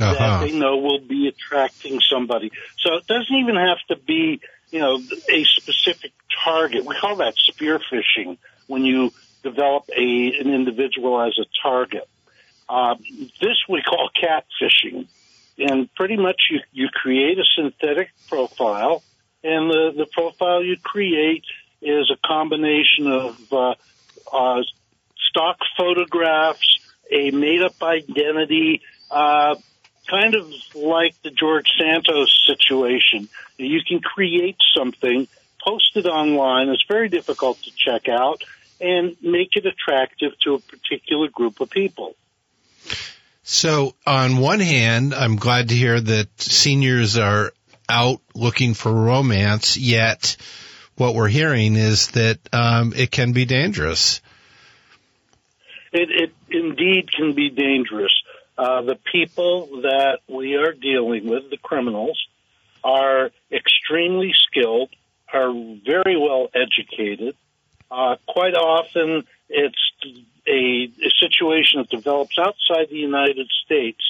uh-huh. that they know will be attracting somebody. So it doesn't even have to be, you know, a specific target. We call that spear phishing when you develop a an individual as a target. Uh, this we call catfishing, and pretty much you you create a synthetic profile, and the the profile you create is a combination of uh, uh, stock photographs, a made up identity. Uh, kind of like the George Santos situation. You can create something, post it online. It's very difficult to check out and make it attractive to a particular group of people. So, on one hand, I'm glad to hear that seniors are out looking for romance, yet what we're hearing is that um, it can be dangerous. It, it indeed can be dangerous. Uh, the people that we are dealing with, the criminals, are extremely skilled, are very well educated, uh, quite often, it's a, a situation that develops outside the United States,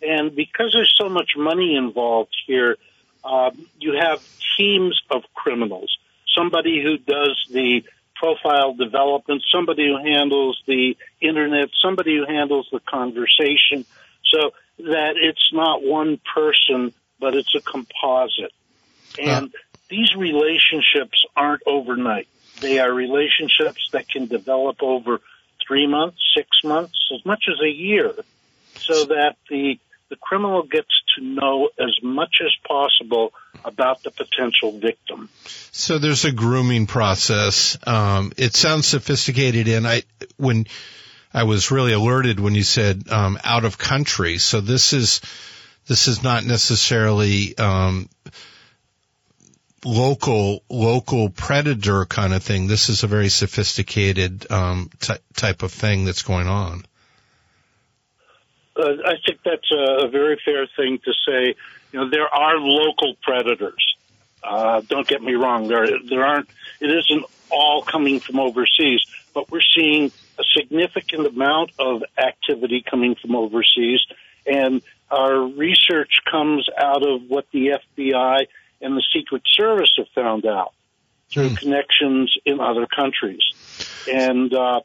and because there's so much money involved here, uh, you have teams of criminals. Somebody who does the profile development, somebody who handles the internet, somebody who handles the conversation, so that it's not one person, but it's a composite. And uh. these relationships aren't overnight. They are relationships that can develop over three months, six months, as much as a year, so that the the criminal gets to know as much as possible about the potential victim. So there's a grooming process. Um, it sounds sophisticated, and I when I was really alerted when you said um, out of country. So this is this is not necessarily um, local local predator kind of thing. This is a very sophisticated um, t- type of thing that's going on. Uh, I think that's a, a, very fair thing to say. You know, there are local predators. Uh, don't get me wrong. There there aren't. It isn't all coming from overseas, but we're seeing a significant amount of activity coming from overseas, and our research comes out of what the FBI and the Secret Service have found out through hmm. connections in other countries. And uh,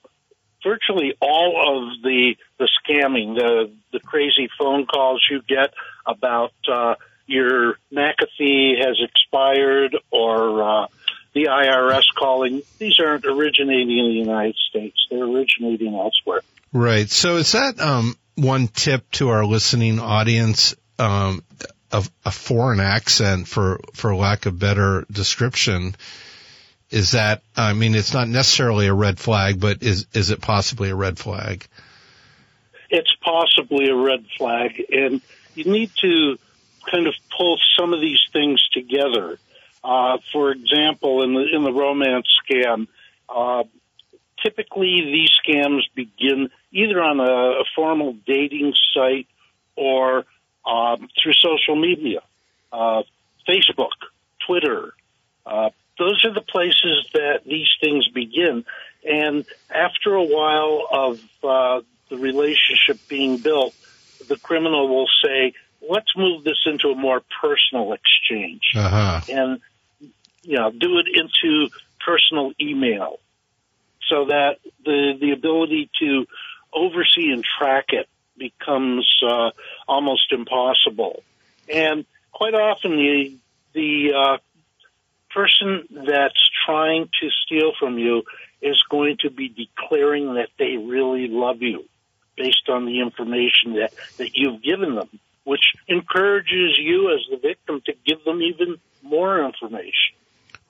virtually all of the the scamming, the the crazy phone calls you get about uh, your McAfee has expired or uh, the IRS calling, these aren't originating in the United States. They're originating elsewhere. Right. So is that um, one tip to our listening audience? Um, a, a foreign accent, for for lack of better description, is that I mean it's not necessarily a red flag, but is is it possibly a red flag? It's possibly a red flag, and you need to kind of pull some of these things together. Uh, for example, in the in the romance scam, uh, typically these scams begin either on a, a formal dating site or um, through social media, uh, Facebook, Twitter. Those are the places that these things begin. And after a while of uh, the relationship being built, the criminal will say, let's move this into a more personal exchange. Uh-huh. And, you know, do it into personal email so that the, the ability to oversee and track it becomes uh, almost impossible. And quite often the uh, person that's steal from you is going to be declaring that they really love you based on the information that, that you've given them, which encourages you as the victim to give them even more information.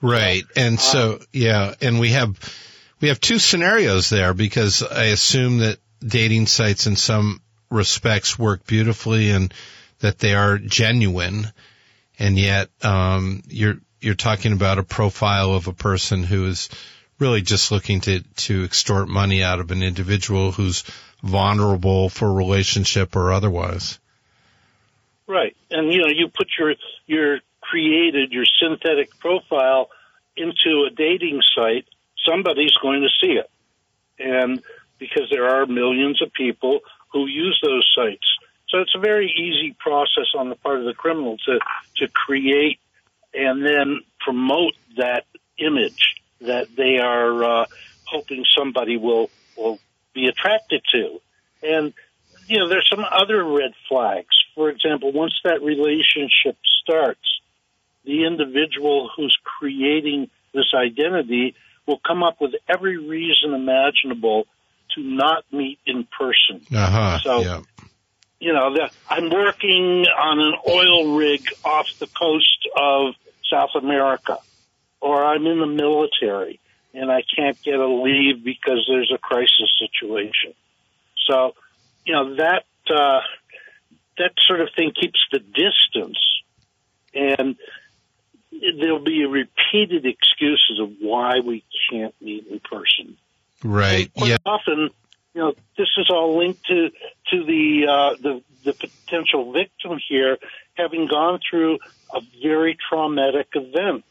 Right. And so, yeah, and we have, we have two scenarios there because I assume that dating sites in some respects work beautifully and that they are genuine. And yet, um, you're, you're talking about a profile of a person who is really just looking to, to extort money out of an individual who's vulnerable for relationship or otherwise. Right. And you know, you put your your created your synthetic profile into a dating site, somebody's going to see it. And because there are millions of people who use those sites. So it's a very easy process on the part of the criminal to to create and then promote that image that they are uh, hoping somebody will will be attracted to. And you know, there's some other red flags. For example, once that relationship starts, the individual who's creating this identity will come up with every reason imaginable to not meet in person. Uh-huh. So, yeah. You know, the, I'm working on an oil rig off the coast of South America, or I'm in the military and I can't get a leave because there's a crisis situation. So, you know, that, uh, that sort of thing keeps the distance and there'll be repeated excuses of why we can't meet in person. Right. Yeah. often, you know, this is all linked to to the uh, the the potential victim here having gone through a very traumatic event,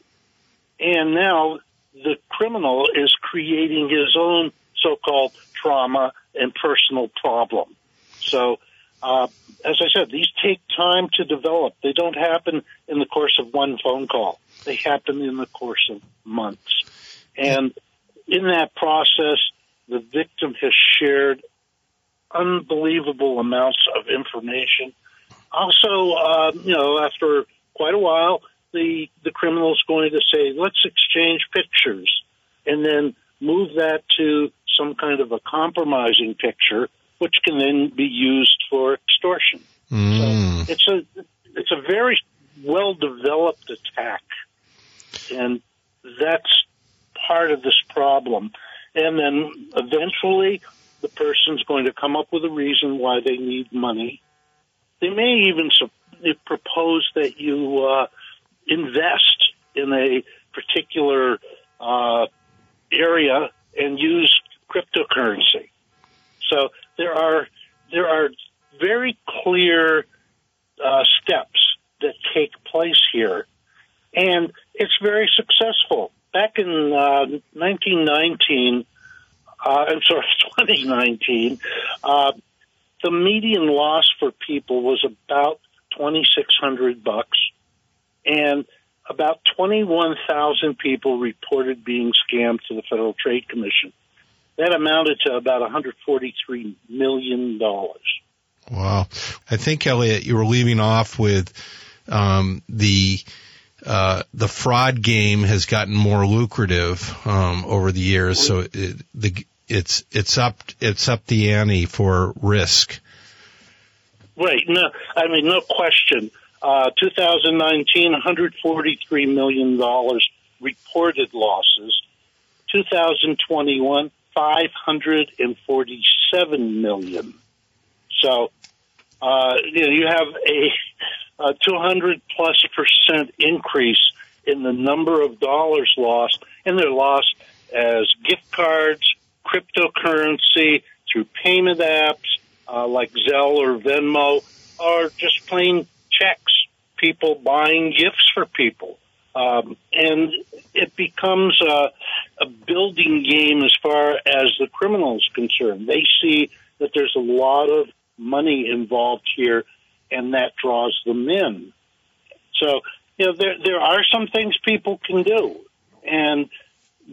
and now the criminal is creating his own so-called trauma and personal problem. So, uh, as I said, these take time to develop. They don't happen in the course of one phone call. They happen in the course of months, and in that process, the victim has shared unbelievable amounts of information. Also, uh, you know, after quite a while, the the criminal is going to say, "Let's exchange pictures," and then move that to some kind of a compromising picture, which can then be used for extortion. Mm. So it's a it's a very well developed attack, and that's part of this problem. And then eventually, the person's going to come up with a reason why they need money. They may even propose that you uh, invest in a particular uh, area and use cryptocurrency. So there are there are very clear uh, steps that take place here, and it's very successful. Back in uh, 1919, uh, I'm sorry, [LAUGHS] 2019, uh, the median loss for people was about 2,600 bucks, and about 21,000 people reported being scammed to the Federal Trade Commission. that amounted to about 143 million dollars. Wow. I think Elliott, you were leaving off with um, the uh, the fraud game has gotten more lucrative um, over the years, so it, the it's it's up it's up the ante for risk. Right. No, I mean no question. Uh, 2019, 143 million dollars reported losses. 2021, 547 million. So, uh, you, know, you have a, a 200 plus percent increase in the number of dollars lost, and they're lost as gift cards, cryptocurrency, through payment apps uh, like Zelle or Venmo, or just plain checks. People buying gifts for people. Um, and it becomes a, a building game as far as the criminal is concerned. They see that there's a lot of money involved here, and that draws them in. So, you know, there there are some things people can do, and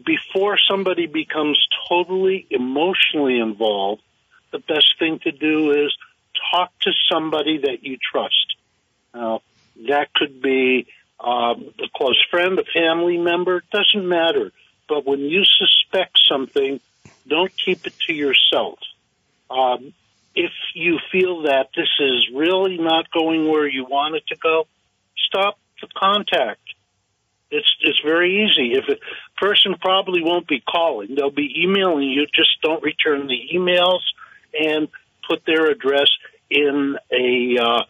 before somebody becomes totally emotionally involved, the best thing to do is talk to somebody that you trust. Now, that could be um, a close friend, a family member, doesn't matter. But when you suspect something, don't keep it to yourself. Um, if you feel that this is really not going where you want it to go, stop the contact. It's it's very easy. If a person probably won't be calling, they'll be emailing you. Just don't return the emails and put their address in a uh,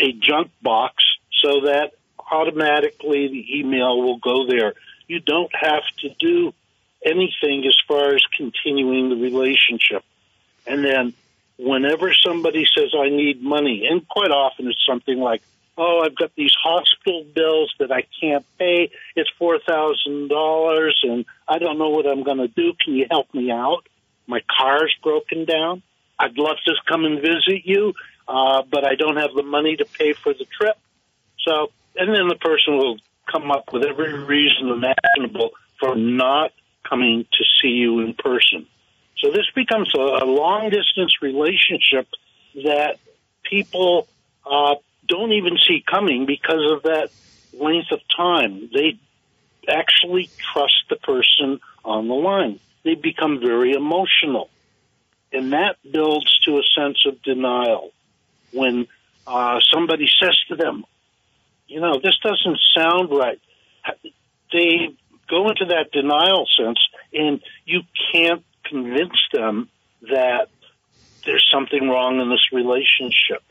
a junk box so that automatically the email will go there. You don't have to do anything as far as continuing the relationship. And then whenever somebody says, I need money, and quite often it's something like, oh, I've got these hospital bills that I can't pay. It's $4,000 and I don't know what I'm going to do. Can you help me out? My car's broken down. I'd love to come and visit you, uh, but I don't have the money to pay for the trip. So and then the person will come up with every reason imaginable for not coming to see you in person. So this becomes a, a long distance relationship that people uh, don't even see coming because of that length of time. They actually trust the person on the line. They become very emotional. And that builds to a sense of denial. When uh, somebody says to them, you know, this doesn't sound right. They go into that denial sense, and you can't convince them that there's something wrong in this relationship.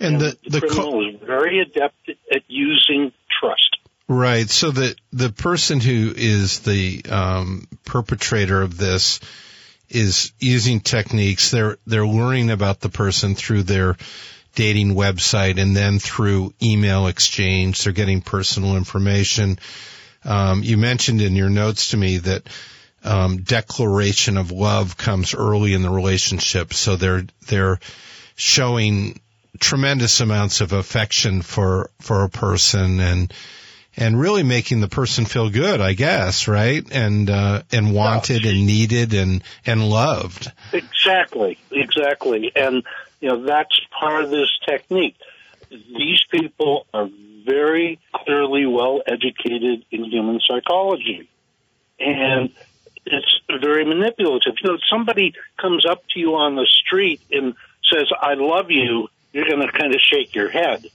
And, and the, the, the criminal co- is very adept at using trust. Right. So the the person who is the um, perpetrator of this is using techniques. They're they're learning about the person through their dating website and then through email exchange. They're getting personal information. Um, you mentioned in your notes to me that um, declaration of love comes early in the relationship, so they're they're showing tremendous amounts of affection for for a person and and really making the person feel good, I guess, right? And uh, and wanted and needed and and loved. Exactly, exactly. And you know, that's part of this technique. These people are very clearly well educated in human psychology. And it's very manipulative. You know, somebody comes up to you on the street and says, I love you, you're going to kind of shake your head.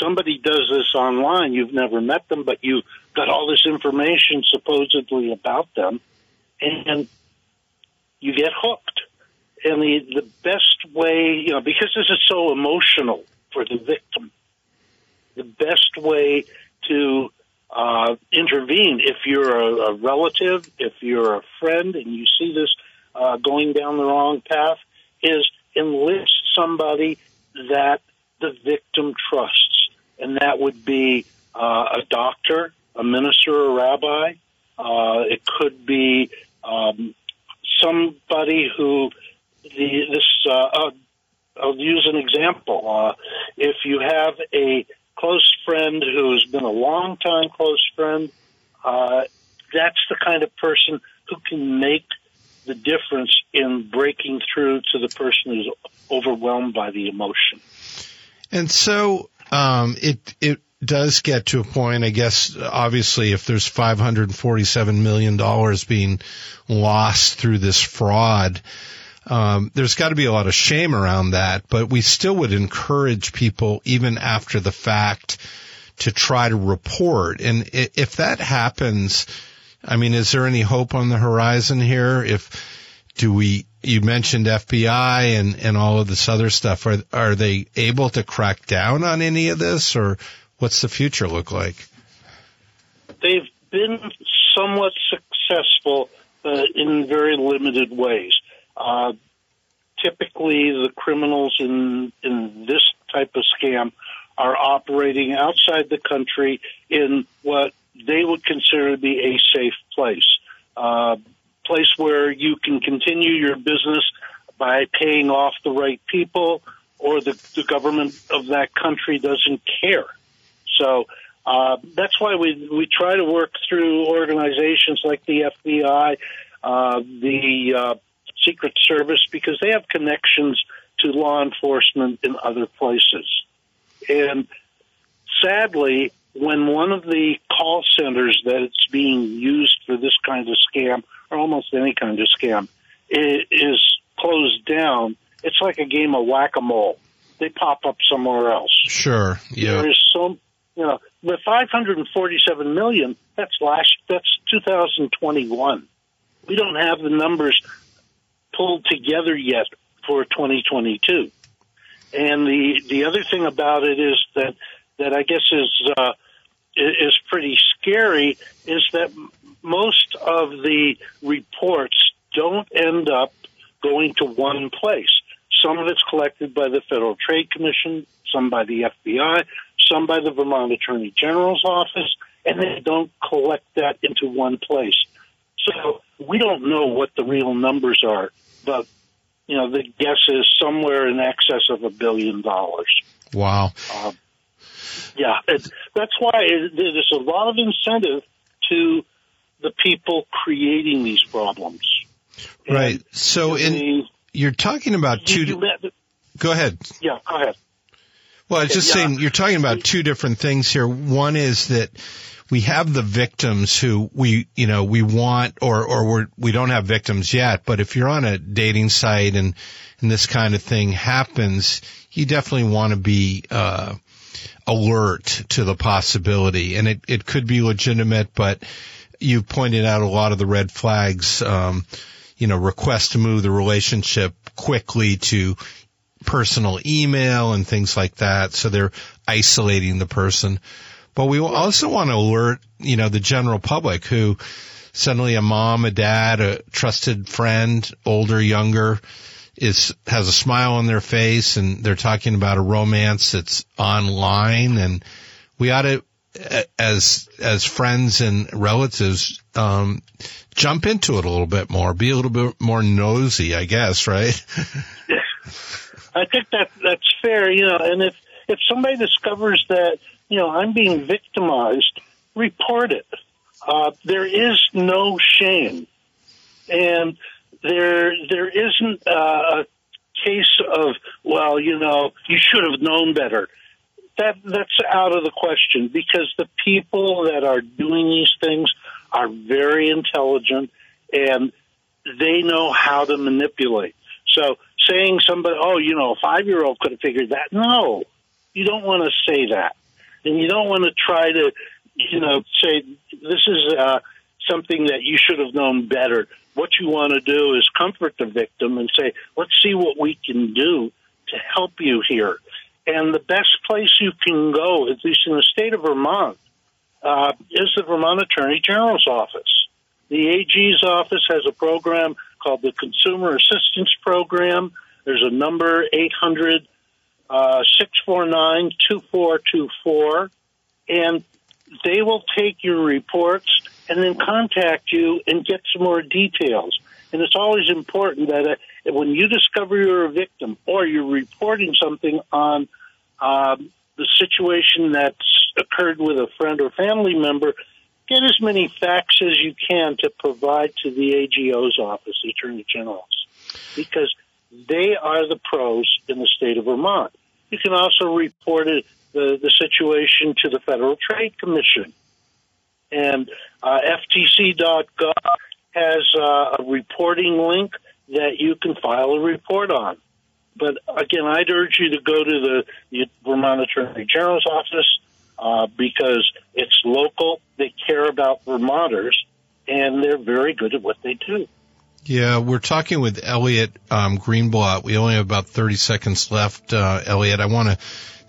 Somebody does this online, you've never met them, but you've got all this information supposedly about them, and you get hooked and the the best way, you know, because this is so emotional for the victim, the best way to uh, intervene if you're a, a, relative, if you're a friend, and you see this uh, going down the wrong path, is enlist somebody that the victim trusts, and that would be uh, a doctor, a minister, a rabbi. Uh, it could be um, somebody who the, this, uh, I'll use an example. Uh, if you have a close friend who's been a long time close friend, uh, that's the kind of person who can make the difference in breaking through to the person who's overwhelmed by the emotion. And so um, it it does get to a point, I guess. Obviously, if there's 547 million dollars being lost through this fraud, um, there's got to be a lot of shame around that. But we still would encourage people, even after the fact, to try to report. And if that happens, I mean, is there any hope on the horizon here? If do we? You mentioned FBI and and all of this other stuff. Are are they able to crack down on any of this, or what's the future look like? They've been somewhat successful uh, in very limited ways. Uh, typically, the criminals in in this type of scam are operating outside the country in what they would consider to be a safe place, uh, place where you can continue your business by paying off the right people, or the, the government of that country doesn't care. So uh, that's why we we try to work through organizations like the FBI, uh, the uh, Secret Service, because they have connections to law enforcement in other places. And sadly, when one of the call centers that it's being used for this kind of scam, or almost any kind of scam, is closed down, it's like a game of whack a mole. They pop up somewhere else. Sure. Yeah. There is so you know the 547 million. That's last. That's 2021. We don't have the numbers pulled together yet for 2022. And the the other thing about it is that that I guess is uh, is pretty scary is that most of the reports don't end up going to one place. Some of it's collected by the Federal Trade Commission, some by the FBI, some by the Vermont Attorney General's office, and they don't collect that into one place. So we don't know what the real numbers are, but you know, the guess is somewhere in excess of a billion dollars. Wow. Uh, yeah, it, that's why it, there's a lot of incentive to the people creating these problems. Right. And so, in the, you're talking about two. You, you, go ahead. Yeah, go ahead. Well, I was just yeah. saying you're talking about two different things here. One is that we have the victims who we, you know, we want, or, or we're, we don't have victims yet, but if you're on a dating site and, and this kind of thing happens, you definitely want to be, uh, alert to the possibility. And it, it could be legitimate, but you pointed out a lot of the red flags, um, you know, request to move the relationship quickly to personal email and things like that. So they're isolating the person. But we also want to alert, you know, the general public who suddenly a mom, a dad, a trusted friend, older, younger, is has a smile on their face and they're talking about a romance that's online and we ought to as as friends and relatives um jump into it a little bit more be a little bit more nosy i guess right [LAUGHS] i think that that's fair you know and if if somebody discovers that you know, I'm being victimized, report it. Uh, there is no shame. And there, there isn't uh, a case of, well, you know, you should have known better. That, that's out of the question because the people that are doing these things are very intelligent and they know how to manipulate. So saying somebody, oh, you know, a five year old could have figured that, no, you don't want to say that and you don't want to try to, you know, say this is uh, something that you should have known better. What you want to do is comfort the victim and say, let's see what we can do to help you here. And the best place you can go, at least in the state of Vermont, uh, is the Vermont Attorney General's office. The AG's office has a program called the Consumer Assistance Program. There's a number, 800 uh, 649 2424, and they will take your reports and then contact you and get some more details. And it's always important that uh, when you discover you're a victim or you're reporting something on um, the situation that's occurred with a friend or family member, get as many facts as you can to provide to the AGO's office, the Attorney General's, because they are the pros in the state of Vermont. You can also report it, the, the situation to the Federal Trade Commission. And uh, FTC.gov has uh, a reporting link that you can file a report on. But again, I'd urge you to go to the, the Vermont Attorney General's office uh, because it's local. They care about Vermonters, and they're very good at what they do. Yeah, we're talking with Elliott um, Greenblott. We only have about 30 seconds left, uh, Elliott. I want to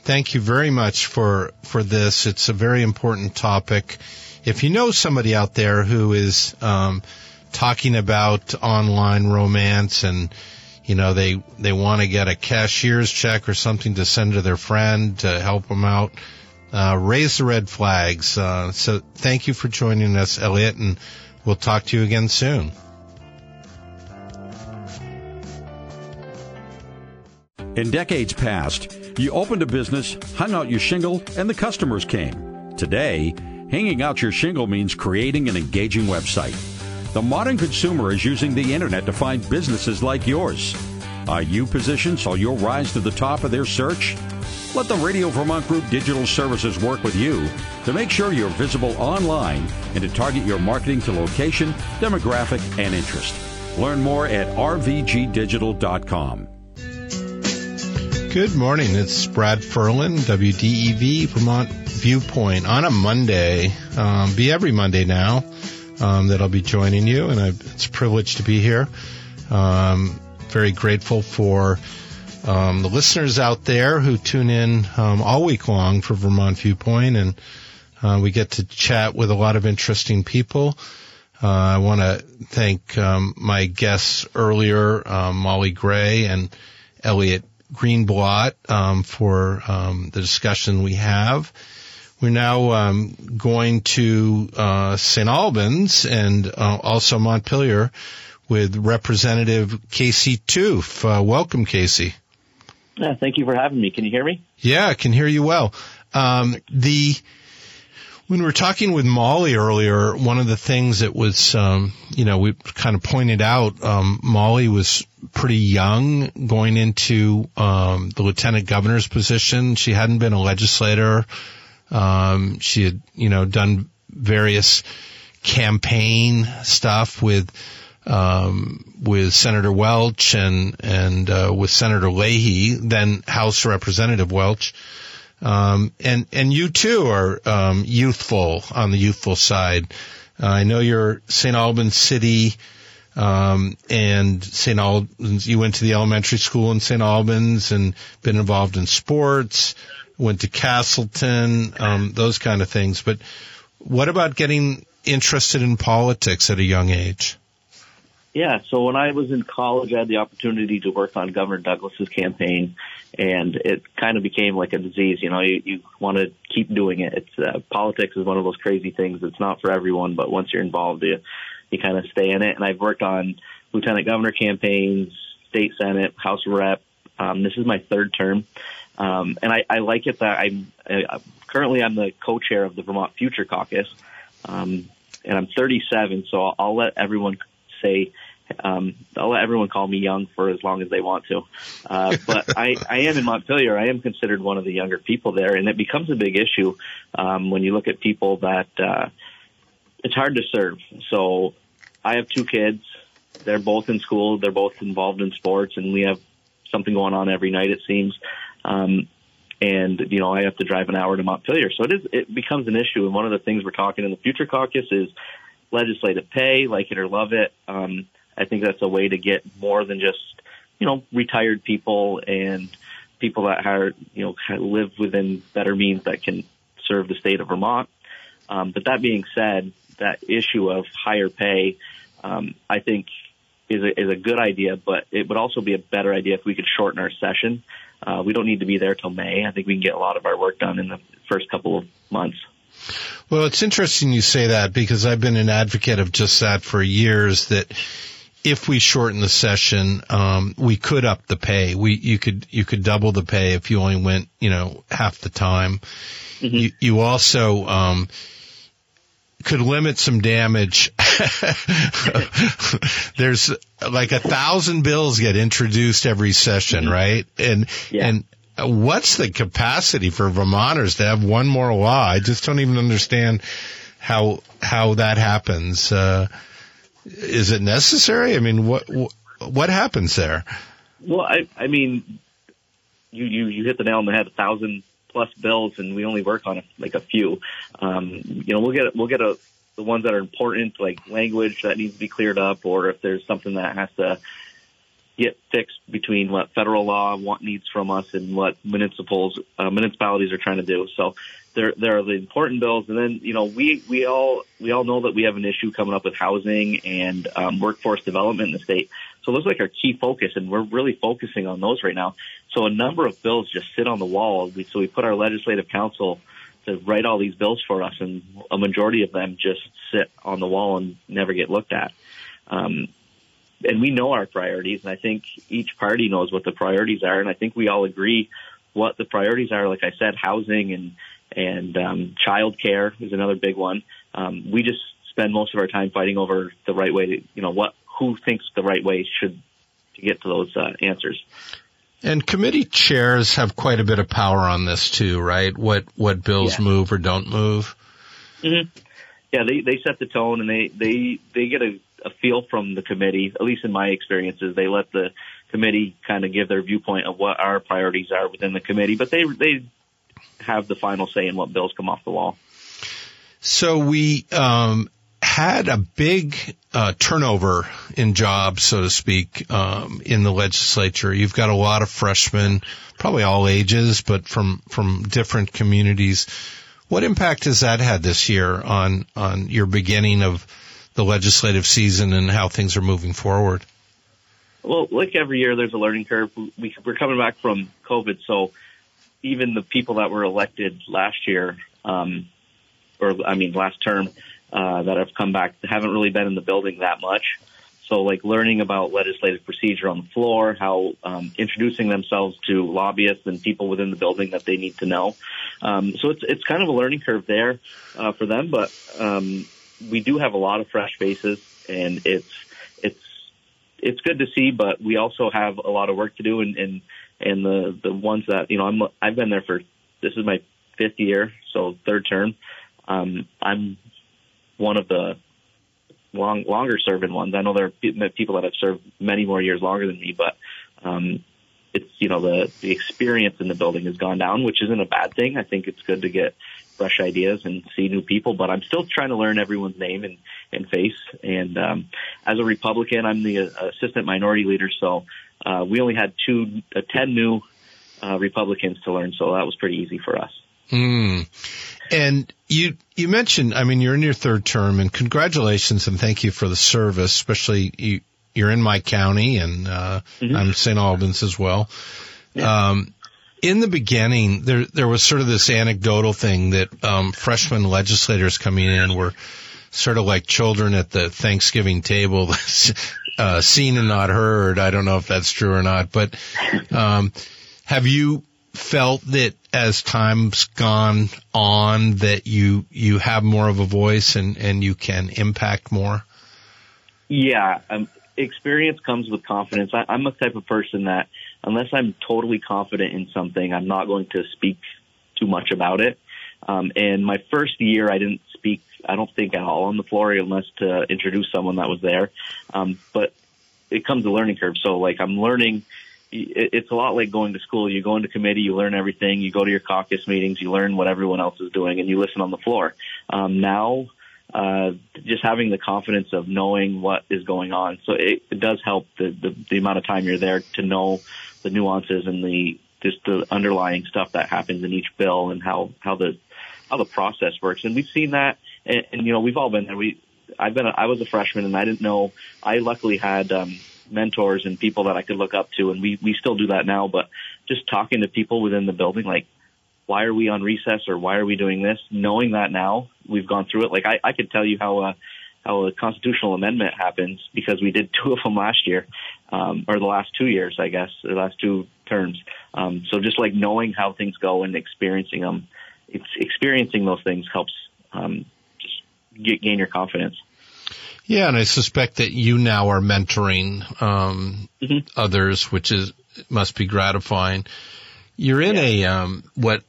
thank you very much for for this. It's a very important topic. If you know somebody out there who is um, talking about online romance and you know they they want to get a cashier's check or something to send to their friend to help them out uh, raise the red flags uh, so thank you for joining us elliott and we'll talk to you again soon in decades past you opened a business hung out your shingle and the customers came today hanging out your shingle means creating an engaging website the modern consumer is using the internet to find businesses like yours. Are you positioned so you'll rise to the top of their search? Let the Radio Vermont Group Digital Services work with you to make sure you're visible online and to target your marketing to location, demographic, and interest. Learn more at rvgdigital.com. Good morning. It's Brad Ferland, WDEV Vermont Viewpoint on a Monday. Um, be every Monday now um, that I'll be joining you, and I, it's a privilege to be here. Um, very grateful for um, the listeners out there who tune in um, all week long for Vermont Viewpoint, and uh, we get to chat with a lot of interesting people. Uh, I want to thank um, my guests earlier, um, Molly Gray and Elliott Greenblott, for the discussion we have. We're now um, going to uh, St. Albans and uh, also Montpelier with Representative Casey Toof. Uh, welcome, Casey. Yeah, thank you for having me. Can you hear me? Yeah, I can hear you well. Um, the when we were talking with Molly earlier, one of the things that was, um, you know, we kind of pointed out, um, Molly was pretty young going into um, the lieutenant governor's position. She hadn't been a legislator um, she had, you know, done various campaign stuff with um, with Senator Welch and and uh, with Senator Leahy, then House Representative Welch. Um, and and you too are um, youthful on the youthful side. Uh, I know you're St. Albans City um, and St. Albans. You went to the elementary school in St. Albans and been involved in sports went to Castleton, um, those kind of things. But what about getting interested in politics at a young age? Yeah, so when I was in college, I had the opportunity to work on Governor Douglas's campaign, and it kind of became like a disease. You know, you, you want to keep doing it. It's uh, politics is one of those crazy things. It's not for everyone, but once you're involved, you you kind of stay in it. And I've worked on lieutenant governor campaigns, state senate, House rep. Um, this is my third term, um, and I, I like it that I'm uh, currently I'm the co-chair of the Vermont Future Caucus, um, and I'm 37, so I'll, I'll let everyone say um, I'll let everyone call me young for as long as they want to. Uh, [LAUGHS] but I, I am in Montpelier. I am considered one of the younger people there, and it becomes a big issue um, when you look at people that uh, it's hard to serve. So I have two kids. They're both in school. They're both involved in sports, and we have something going on every night. It seems. Um, and you know I have to drive an hour to Montpelier, so it is it becomes an issue. And one of the things we're talking in the future caucus is legislative pay, like it or love it. Um, I think that's a way to get more than just you know retired people and people that are you know kind of live within better means that can serve the state of Vermont. Um, but that being said, that issue of higher pay, um, I think is a, is a good idea, but it would also be a better idea if we could shorten our session uh, we don't need to be there till May. I think we can get a lot of our work done in the first couple of months. Well, it's interesting you say that because I've been an advocate of just that for years. That if we shorten the session, um, we could up the pay. We you could you could double the pay if you only went you know half the time. Mm-hmm. You, you also um, could limit some damage. [LAUGHS] There's like a thousand bills get introduced every session, right? And Yeah. and what's the capacity for Vermonters to have one more law? I just don't even understand how how that happens. Uh, is it necessary? I mean, what what, what happens there? Well, I, I mean, you, you, you hit the nail on the head. A thousand plus bills, and we only work on like a few. Um, you know, we'll get we'll get a the ones that are important, like language that needs to be cleared up, or if there's something that has to get fixed between what federal law want, needs from us and what municipals uh, municipalities are trying to do. So there there are the important bills, and then you know we we all we all know that we have an issue coming up with housing and um, workforce development in the state. So those are like our key focus, and we're really focusing on those right now. So a number of bills just sit on the wall. We, so we put our legislative council to write all these bills for us, and a majority of them just sit on the wall and never get looked at. Um, and we know our priorities, and I think each party knows what the priorities are, and I think we all agree what the priorities are. Like I said, housing and and um, child care is another big one. Um, we just spend most of our time fighting over the right way to, you know, what who thinks the right way should to get to those uh, answers. And committee chairs have quite a bit of power on this too, right? What what bills Yeah. move or don't move. Mm-hmm. Yeah, they they set the tone and they they they get a, a feel from the committee. At least in my experiences, they let the committee kind of give their viewpoint of what our priorities are within the committee, but they they have the final say in what bills come off the wall. So we um, had a big uh, turnover in jobs, so to speak, um, in the legislature. You've got a lot of freshmen, probably all ages, but from from different communities. What impact has that had this year on on your beginning of the legislative season and how things are moving forward? Well, like every year, there's a learning curve. We, we're coming back from COVID, so even the people that were elected last year, um, or I mean last term, uh, that have come back haven't really been in the building that much. So, like learning about legislative procedure on the floor, how um, introducing themselves to lobbyists and people within the building that they need to know. Um, so it's it's kind of a learning curve there uh, for them, but um, we do have a lot of fresh faces, and it's it's it's good to see, but we also have a lot of work to do, and and and the the ones that you know I'm I've been there for this is my fifth year, so third term. Um, I'm one of the long longer serving ones. I know there are people that have served many more years longer than me, but um, it's you know the the experience in the building has gone down, which isn't a bad thing. I think it's good to get fresh ideas and see new people, but I'm still trying to learn everyone's name and, and face. And um, as a Republican, I'm the uh, assistant minority leader, so uh, we only had two, uh, ten new uh, Republicans to learn, so that was pretty easy for us. Mm. And you you mentioned, I mean, you're in your third term, and congratulations and thank you for the service. Especially you, you're in my county, and uh, Mhm. I'm St. Albans as well. Um, in the beginning, there there was sort of this anecdotal thing that um, freshman legislators coming in were sort of like children at the Thanksgiving table, [LAUGHS] uh, seen and not heard. I don't know if that's true or not, but um, have you felt that as time's gone on that you you have more of a voice and and you can impact more? Yeah, um, experience comes with confidence. I, I'm a type of person that unless I'm totally confident in something, I'm not going to speak too much about it. Um, and my first year, I didn't I don't think at all on the floor unless to introduce someone that was there. Um, but it comes a learning curve. So like I'm learning, it's a lot like going to school. You go into committee, you learn everything. You go to your caucus meetings, you learn what everyone else is doing, and you listen on the floor. Um, now, uh, just having the confidence of knowing what is going on. So it, it does help the, the, the amount of time you're there to know the nuances and the just the underlying stuff that happens in each bill and how how the how the process works. And we've seen that, and, and you know we've all been there. We I've been a, I was a freshman and I didn't know. I luckily had um, mentors and people that I could look up to, and we we still do that now. But just talking to people within the building, like why are we on recess or why are we doing this? Knowing that now, we've gone through it. Like I, I could tell you how uh, how a constitutional amendment happens because we did [LAUGHS] two of them last year, um, or the last two years, I guess, the last two terms. Um, so just like knowing how things go and experiencing them, it's experiencing those things helps um, get, gain your confidence. Yeah, and I suspect that you now are mentoring um, mm-hmm. others, which is must be gratifying. You're in yeah. a um, what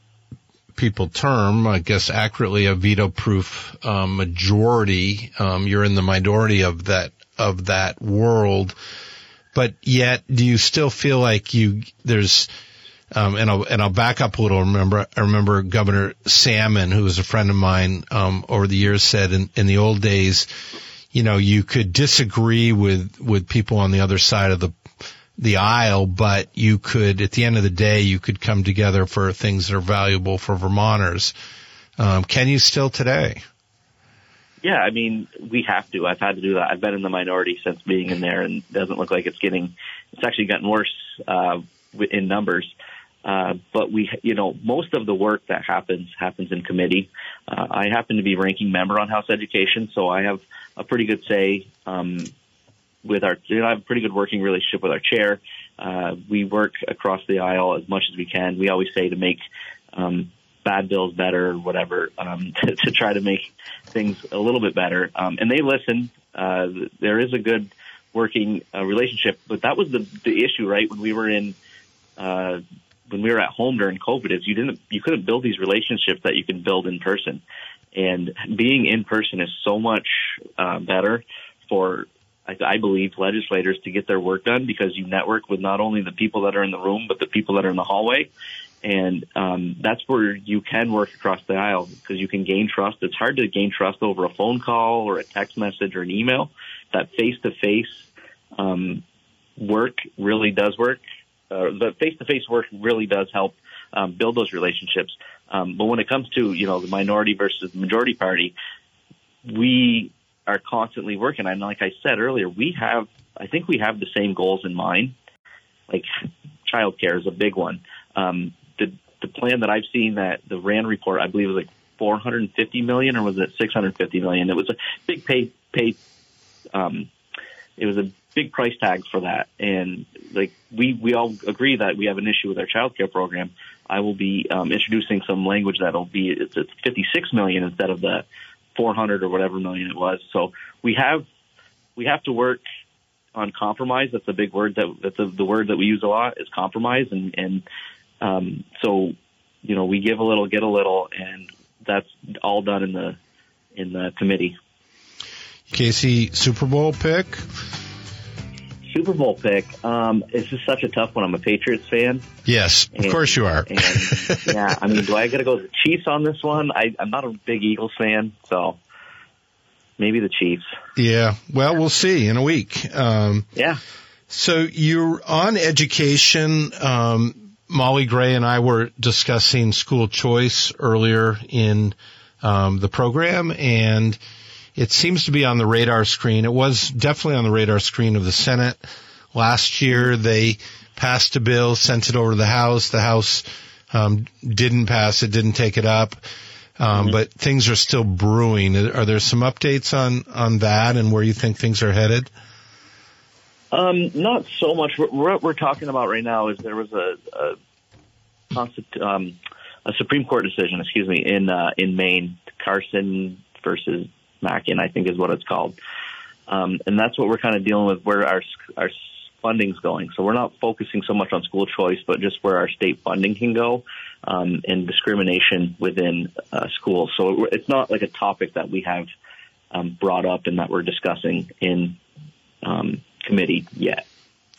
people term, I guess accurately, a veto-proof um, majority. Um, you're in the minority of that of that world, but yet, do you still feel like you there's um, and I'll and I'll back up a little. Remember, I remember Governor Salmon, who was a friend of mine um, over the years, said in, in the old days, you know, you could disagree with with people on the other side of the the aisle, but you could, at the end of the day, you could come together for things that are valuable for Vermonters. Um, can you still today? Yeah, I mean, we have to. I've had to do that. I've been in the minority since being in there, and it doesn't look like it's getting. It's actually gotten worse uh, in numbers. Uh, but we, you know, most of the work that happens happens in committee. Uh, I happen to be ranking member on House Education, so I have a pretty good say um, with our. You know, I have a pretty good working relationship with our chair. Uh, we work across the aisle as much as we can. We always say to make um, bad bills better, or whatever, um, [LAUGHS] to, to try to make things a little bit better. Um, and they listen. Uh, there is a good working uh, relationship, but that was the the issue, right? When we were in uh, when we were at home during COVID is you didn't you couldn't build these relationships that you can build in person, and being in person is so much uh, better for I, I believe legislators to get their work done because you network with not only the people that are in the room but the people that are in the hallway, and um, that's where you can work across the aisle because you can gain trust. It's hard to gain trust over a phone call or a text message or an email. That face to face work really does work uh, the face-to-face work really does help um, build those relationships. Um, but when it comes to you know the minority versus the majority party, we are constantly working. And like I said earlier, we have I think we have the same goals in mind. Like childcare is a big one. Um, the the plan that I've seen that the RAND report I believe was like 450 million or was it 650 million? It was a big pay pay. Um, it was a big price tag for that. And like we we all agree that we have an issue with our child care program. I will be um, introducing some language that'll be it's, it's 56 million instead of the 400 or whatever million it was. So we have we have to work on compromise. That's a big word that that's a, the word that we use a lot is compromise. And and um, so you know we give a little, get a little, and that's all done in the in the committee. Casey, Super Bowl pick. Super Bowl pick. Um, it's just such a tough one. I'm a Patriots fan. Yes, of and, course you are. and, yeah, I mean, do I got to go with the Chiefs on this one? I, I'm not a big Eagles fan, so maybe the Chiefs. Yeah, well, we'll see in a week. Um, yeah. So you're on education. Um, Molly Gray and I were discussing school choice earlier in um, the program, and it seems to be on the radar screen. It was definitely on the radar screen of the Senate last year. They passed a bill, sent it over to the House. The House um, didn't pass it, didn't take it up. Um, mm-hmm. But things are still brewing. Are there some updates on on that and where you think things are headed? Um, not so much. What we're talking about right now is there was a a, um, a Supreme Court decision, excuse me, in uh, in Maine, Carson versus I think is what it's called. Um, and that's what we're kind of dealing with where our, our funding's going. So we're not focusing so much on school choice, but just where our state funding can go um, and discrimination within uh, schools. So it's not like a topic that we have um, brought up and that we're discussing in um, committee yet.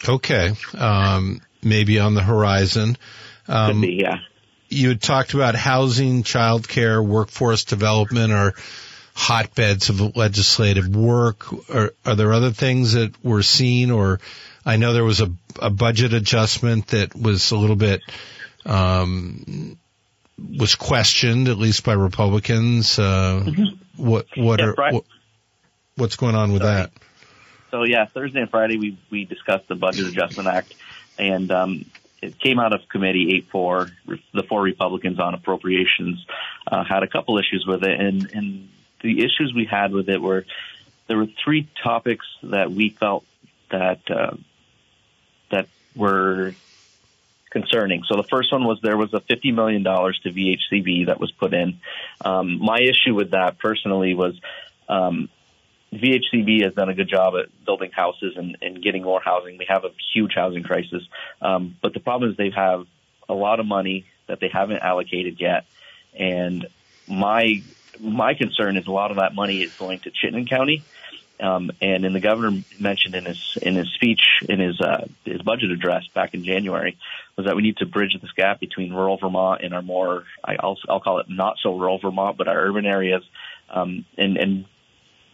Okay, um, maybe on the horizon. Could um, be, yeah. You had talked about housing, childcare, workforce development, or hotbeds of legislative work? Are, are there other things that we're seeing or I know there was a, a budget adjustment that was a little bit, um, was questioned at least by Republicans. Uh, mm-hmm. what, what yeah, are, what, what's going on with Sorry. that? So yeah, Thursday and Friday we, we discussed the Budget Adjustment Act and, um, it came out of committee 8-4. The four Republicans on appropriations uh, had a couple issues with it, and, and the issues we had with it were there were three topics that we felt that uh, that were concerning. So the first one was there was a $50 million to VHCB that was put in. Um, my issue with that personally was Um, VHCB has done a good job at building houses and, and getting more housing. We have a huge housing crisis, um, but the problem is they have a lot of money that they haven't allocated yet, and my my concern is a lot of that money is going to Chittenden County. Um, and in the governor mentioned in his in his speech in his uh, his budget address back in January was that we need to bridge this gap between rural Vermont and our more I'll I'll call it not so rural Vermont but our urban areas um, and and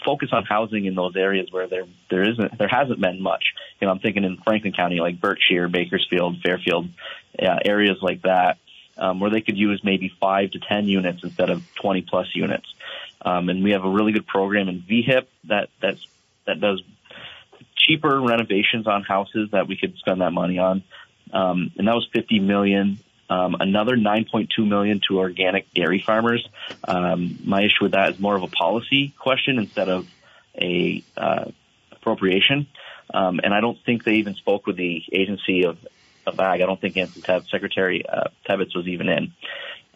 focus on housing in those areas where there there isn't there hasn't been much. You know, I'm thinking in Franklin County, like Berkshire, Bakersfield, Fairfield, uh, areas like that, um, where they could use maybe five to ten units instead of 20 plus units. Um, and we have a really good program in VHIP that that's that does cheaper renovations on houses that we could spend that money on. Um, and that was 50 million um, another 9.2 million to organic dairy farmers. Um, my issue with that is more of a policy question instead of a uh, appropriation. Um, and I don't think they even spoke with the agency of, of ag. I don't think Teb, Secretary uh, Tebbetts was even in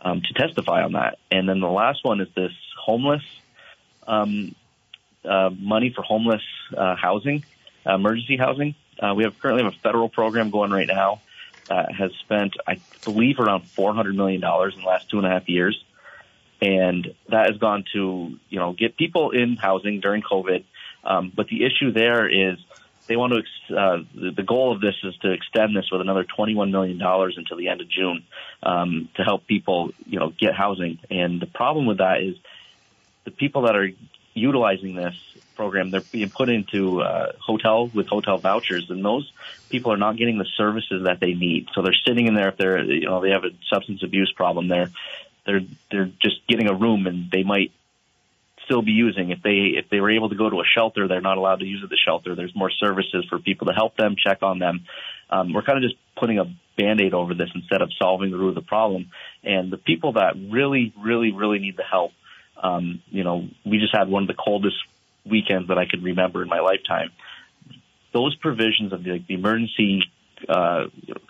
um, to testify on that. And then the last one is this homeless um, uh, money for homeless uh, housing, uh, emergency housing. Uh, we have currently have a federal program going right now uh, has spent, I believe, around $400 million in the last two and a half years. And that has gone to, you know, get people in housing during COVID. Um, but the issue there is they want to, uh, the, goal of this is to extend this with another $21 million until the end of June um, to help people, you know, get housing. And the problem with that is the people that are utilizing this program, they're being put into uh, hotel with hotel vouchers, and those people are not getting the services that they need. So they're sitting in there if they're you know they have a substance abuse problem. They're they're they're just getting a room, and they might still be using. If they if they were able to go to a shelter they're not allowed to use at the shelter. There's more services for people to help them check on them. Um, we're kind of just putting a band-aid over this instead of solving the root of the problem. And the people that really really really need the help um, you know we just had one of the coldest weekends that I could remember in my lifetime. Those provisions of the, like, the emergency uh,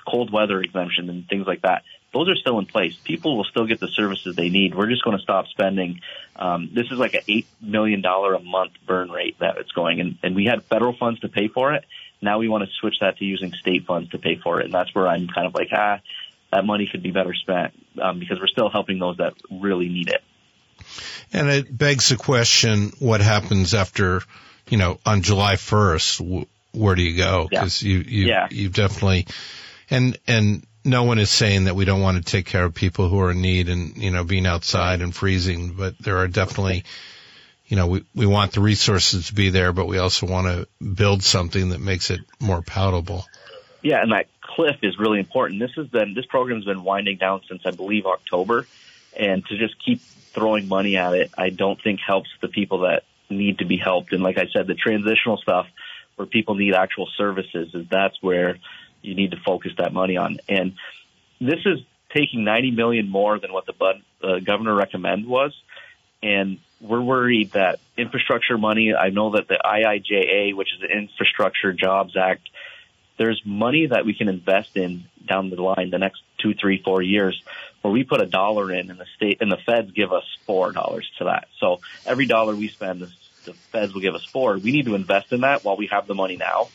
cold weather exemption and things like that, those are still in place. People will still get the services they need. We're just going to stop spending. Um, this is like an eight million dollar a month burn rate that it's going, and, and we had federal funds to pay for it. Now we want to switch that to using state funds to pay for it, and that's where I'm kind of like, ah, that money could be better spent um, because we're still helping those that really need it. And it begs the question, what happens after, you know, on July 1st? Where do you go? Because yeah. you, you, yeah. you've definitely, and, and no one is saying that we don't want to take care of people who are in need and, you know, being outside and freezing, but there are definitely, you know, we, we want the resources to be there, but we also want to build something that makes it more palatable. Yeah, and that cliff is really important. This has been, this program's been winding down since I believe October. And to just keep throwing money at it, I don't think helps the people that need to be helped. And like I said, the transitional stuff where people need actual services is that's where you need to focus that money on. And this is taking 90 million more than what the bud, uh, governor recommend was. And we're worried that infrastructure money, I know that the IIJA, which is the Infrastructure Jobs Act, there's money that we can invest in down the line the next two, three, four years where we put a dollar in and the state and the feds give us four dollars to that. So every dollar we spend, the, feds will give us four. We need to invest in that while we have the money now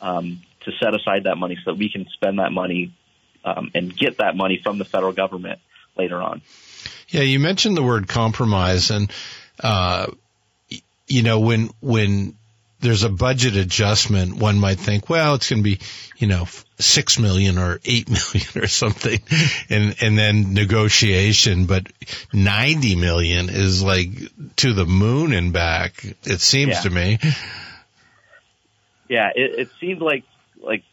um, to set aside that money so that we can spend that money um, and get that money from the federal government later on. Yeah, you mentioned the word compromise, and uh, you know when when there's a budget adjustment, one might think, well, it's going to be, you know, six million or eight [LAUGHS] million or something, and and then negotiation. But ninety million is like to the moon and back. It seems yeah. to me. Yeah, it, it seemed like like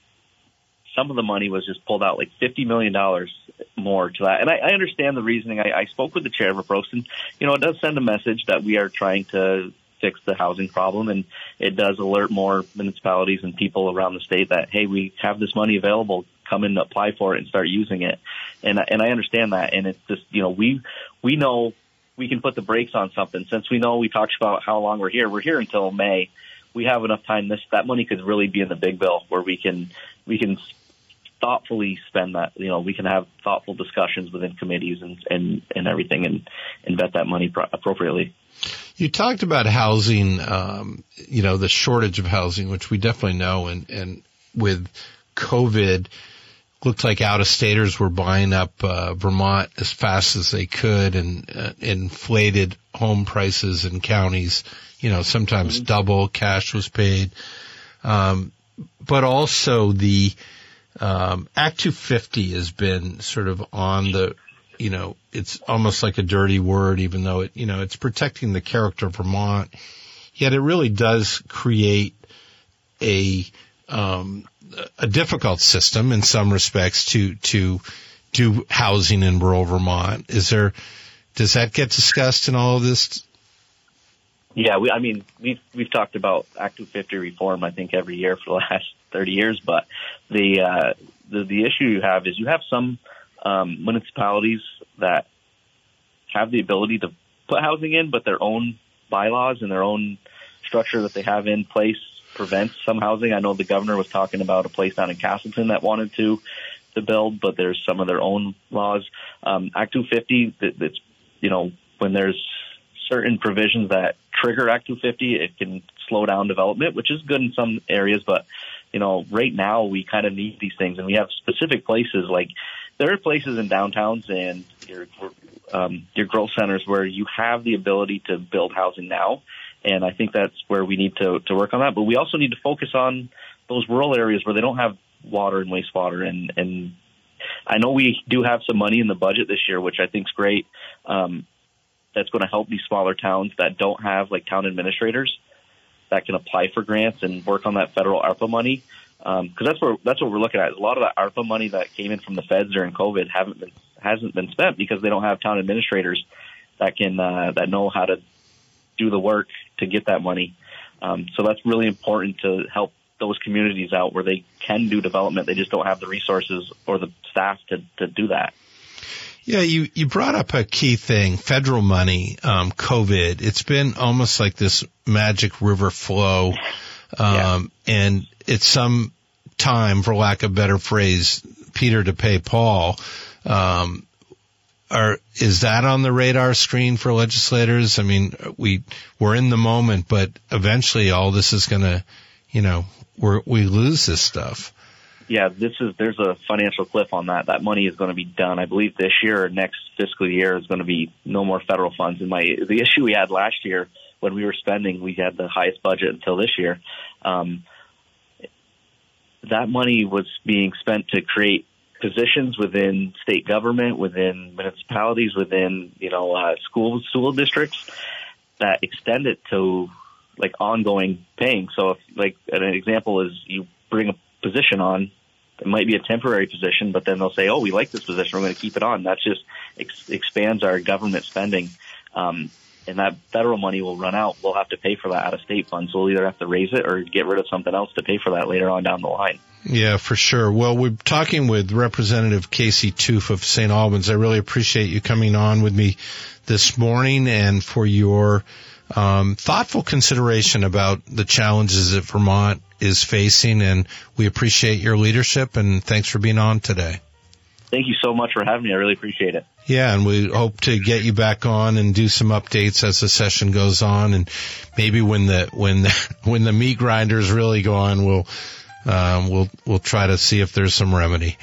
some of the money was just pulled out, like fifty million dollars more to that. And I, I understand the reasoning. I, I spoke with the chair of Approps, and you know, it does send a message that we are trying to fix the housing problem. And it does alert more municipalities and people around the state that, hey, we have this money available. Come in and apply for it and start using it. And, and I understand that. And it's just, you know, we, we know we can put the brakes on something. Since we know we talked about how long we're here, we're here until May. We have enough time. This, that money could really be in the big bill where we can, we can thoughtfully spend that. You know, we can have thoughtful discussions within committees and and and everything, and and vet that money pro- appropriately. You talked about housing, um, you know, the shortage of housing, which we definitely know, and, and with COVID, looked like out of staters were buying up uh, Vermont as fast as they could and uh, inflated home prices in counties. You know, sometimes mm-hmm. double cash was paid, um, but also the um, Act 250 has been sort of on the you know, it's almost like a dirty word, even though it, you know, it's protecting the character of Vermont. Yet it really does create a, um, a difficult system in some respects to, to do housing in rural Vermont. Is there, does that get discussed in all of this? Yeah, we, I mean, we've, we've talked about Act 250 reform, I think, every year for the [LAUGHS] last 30 years, but the, uh, the, the issue you have is you have some, um, municipalities that have the ability to put housing in, but their own bylaws and their own structure that they have in place prevents some housing. I know the governor was talking about a place down in Castleton that wanted to to build, but there's some of their own laws. Um, Act 250, that, that's you know when there's certain provisions that trigger Act 250, it can slow down development, which is good in some areas, but you know, right now we kind of need these things, and we have specific places like there are places in downtowns and your um, your growth centers where you have the ability to build housing now, and I think that's where we need to to work on that. But we also need to focus on those rural areas where they don't have water and wastewater, and and I know we do have some money in the budget this year, which I think is great. Um, that's going to help these smaller towns that don't have like town administrators that can apply for grants and work on that federal ARPA money because um, that's where that's what we're looking at. A lot of that ARPA money that came in from the feds during COVID haven't been hasn't been spent because they don't have town administrators that can uh, that know how to do the work to get that money. Um, so that's really important to help those communities out where they can do development. They just don't have the resources or the staff to to do that. Yeah, you, you brought up a key thing, federal money, um, COVID. It's been almost like this magic river flow. Um, yeah. and it's some time, for lack of a better phrase, Peter to pay Paul. Um, are, is that on the radar screen for legislators? I mean, we, we're in the moment, but eventually all this is going to, you know, we we lose this stuff. Yeah, this is, there's a financial cliff on that. That money is going to be done. I believe this year or next fiscal year is going to be no more federal funds. And my, the issue we had last year when we were spending, we had the highest budget until this year. Um, that money was being spent to create positions within state government, within municipalities, within you know uh, school school districts that extend it to like ongoing paying. So, if like an example is you bring a position on, it might be a temporary position, but then they'll say, "Oh, we like this position, we're going to keep it on." That just ex- expands our government spending. Um, and that federal money will run out. We'll have to pay for that out of state funds. We'll either have to raise it or get rid of something else to pay for that later on down the line. Yeah, for sure. Well, we're talking with Representative Casey Toof of St. Albans. I really appreciate you coming on with me this morning and for your um, thoughtful consideration about the challenges that Vermont is facing. And we appreciate your leadership and thanks for being on today. Thank you so much for having me. I really appreciate it. Yeah, and we hope to get you back on and do some updates as the session goes on, and maybe when the when the, [LAUGHS] when the meat grinders really go on, we'll um, we'll we'll try to see if there's some remedy.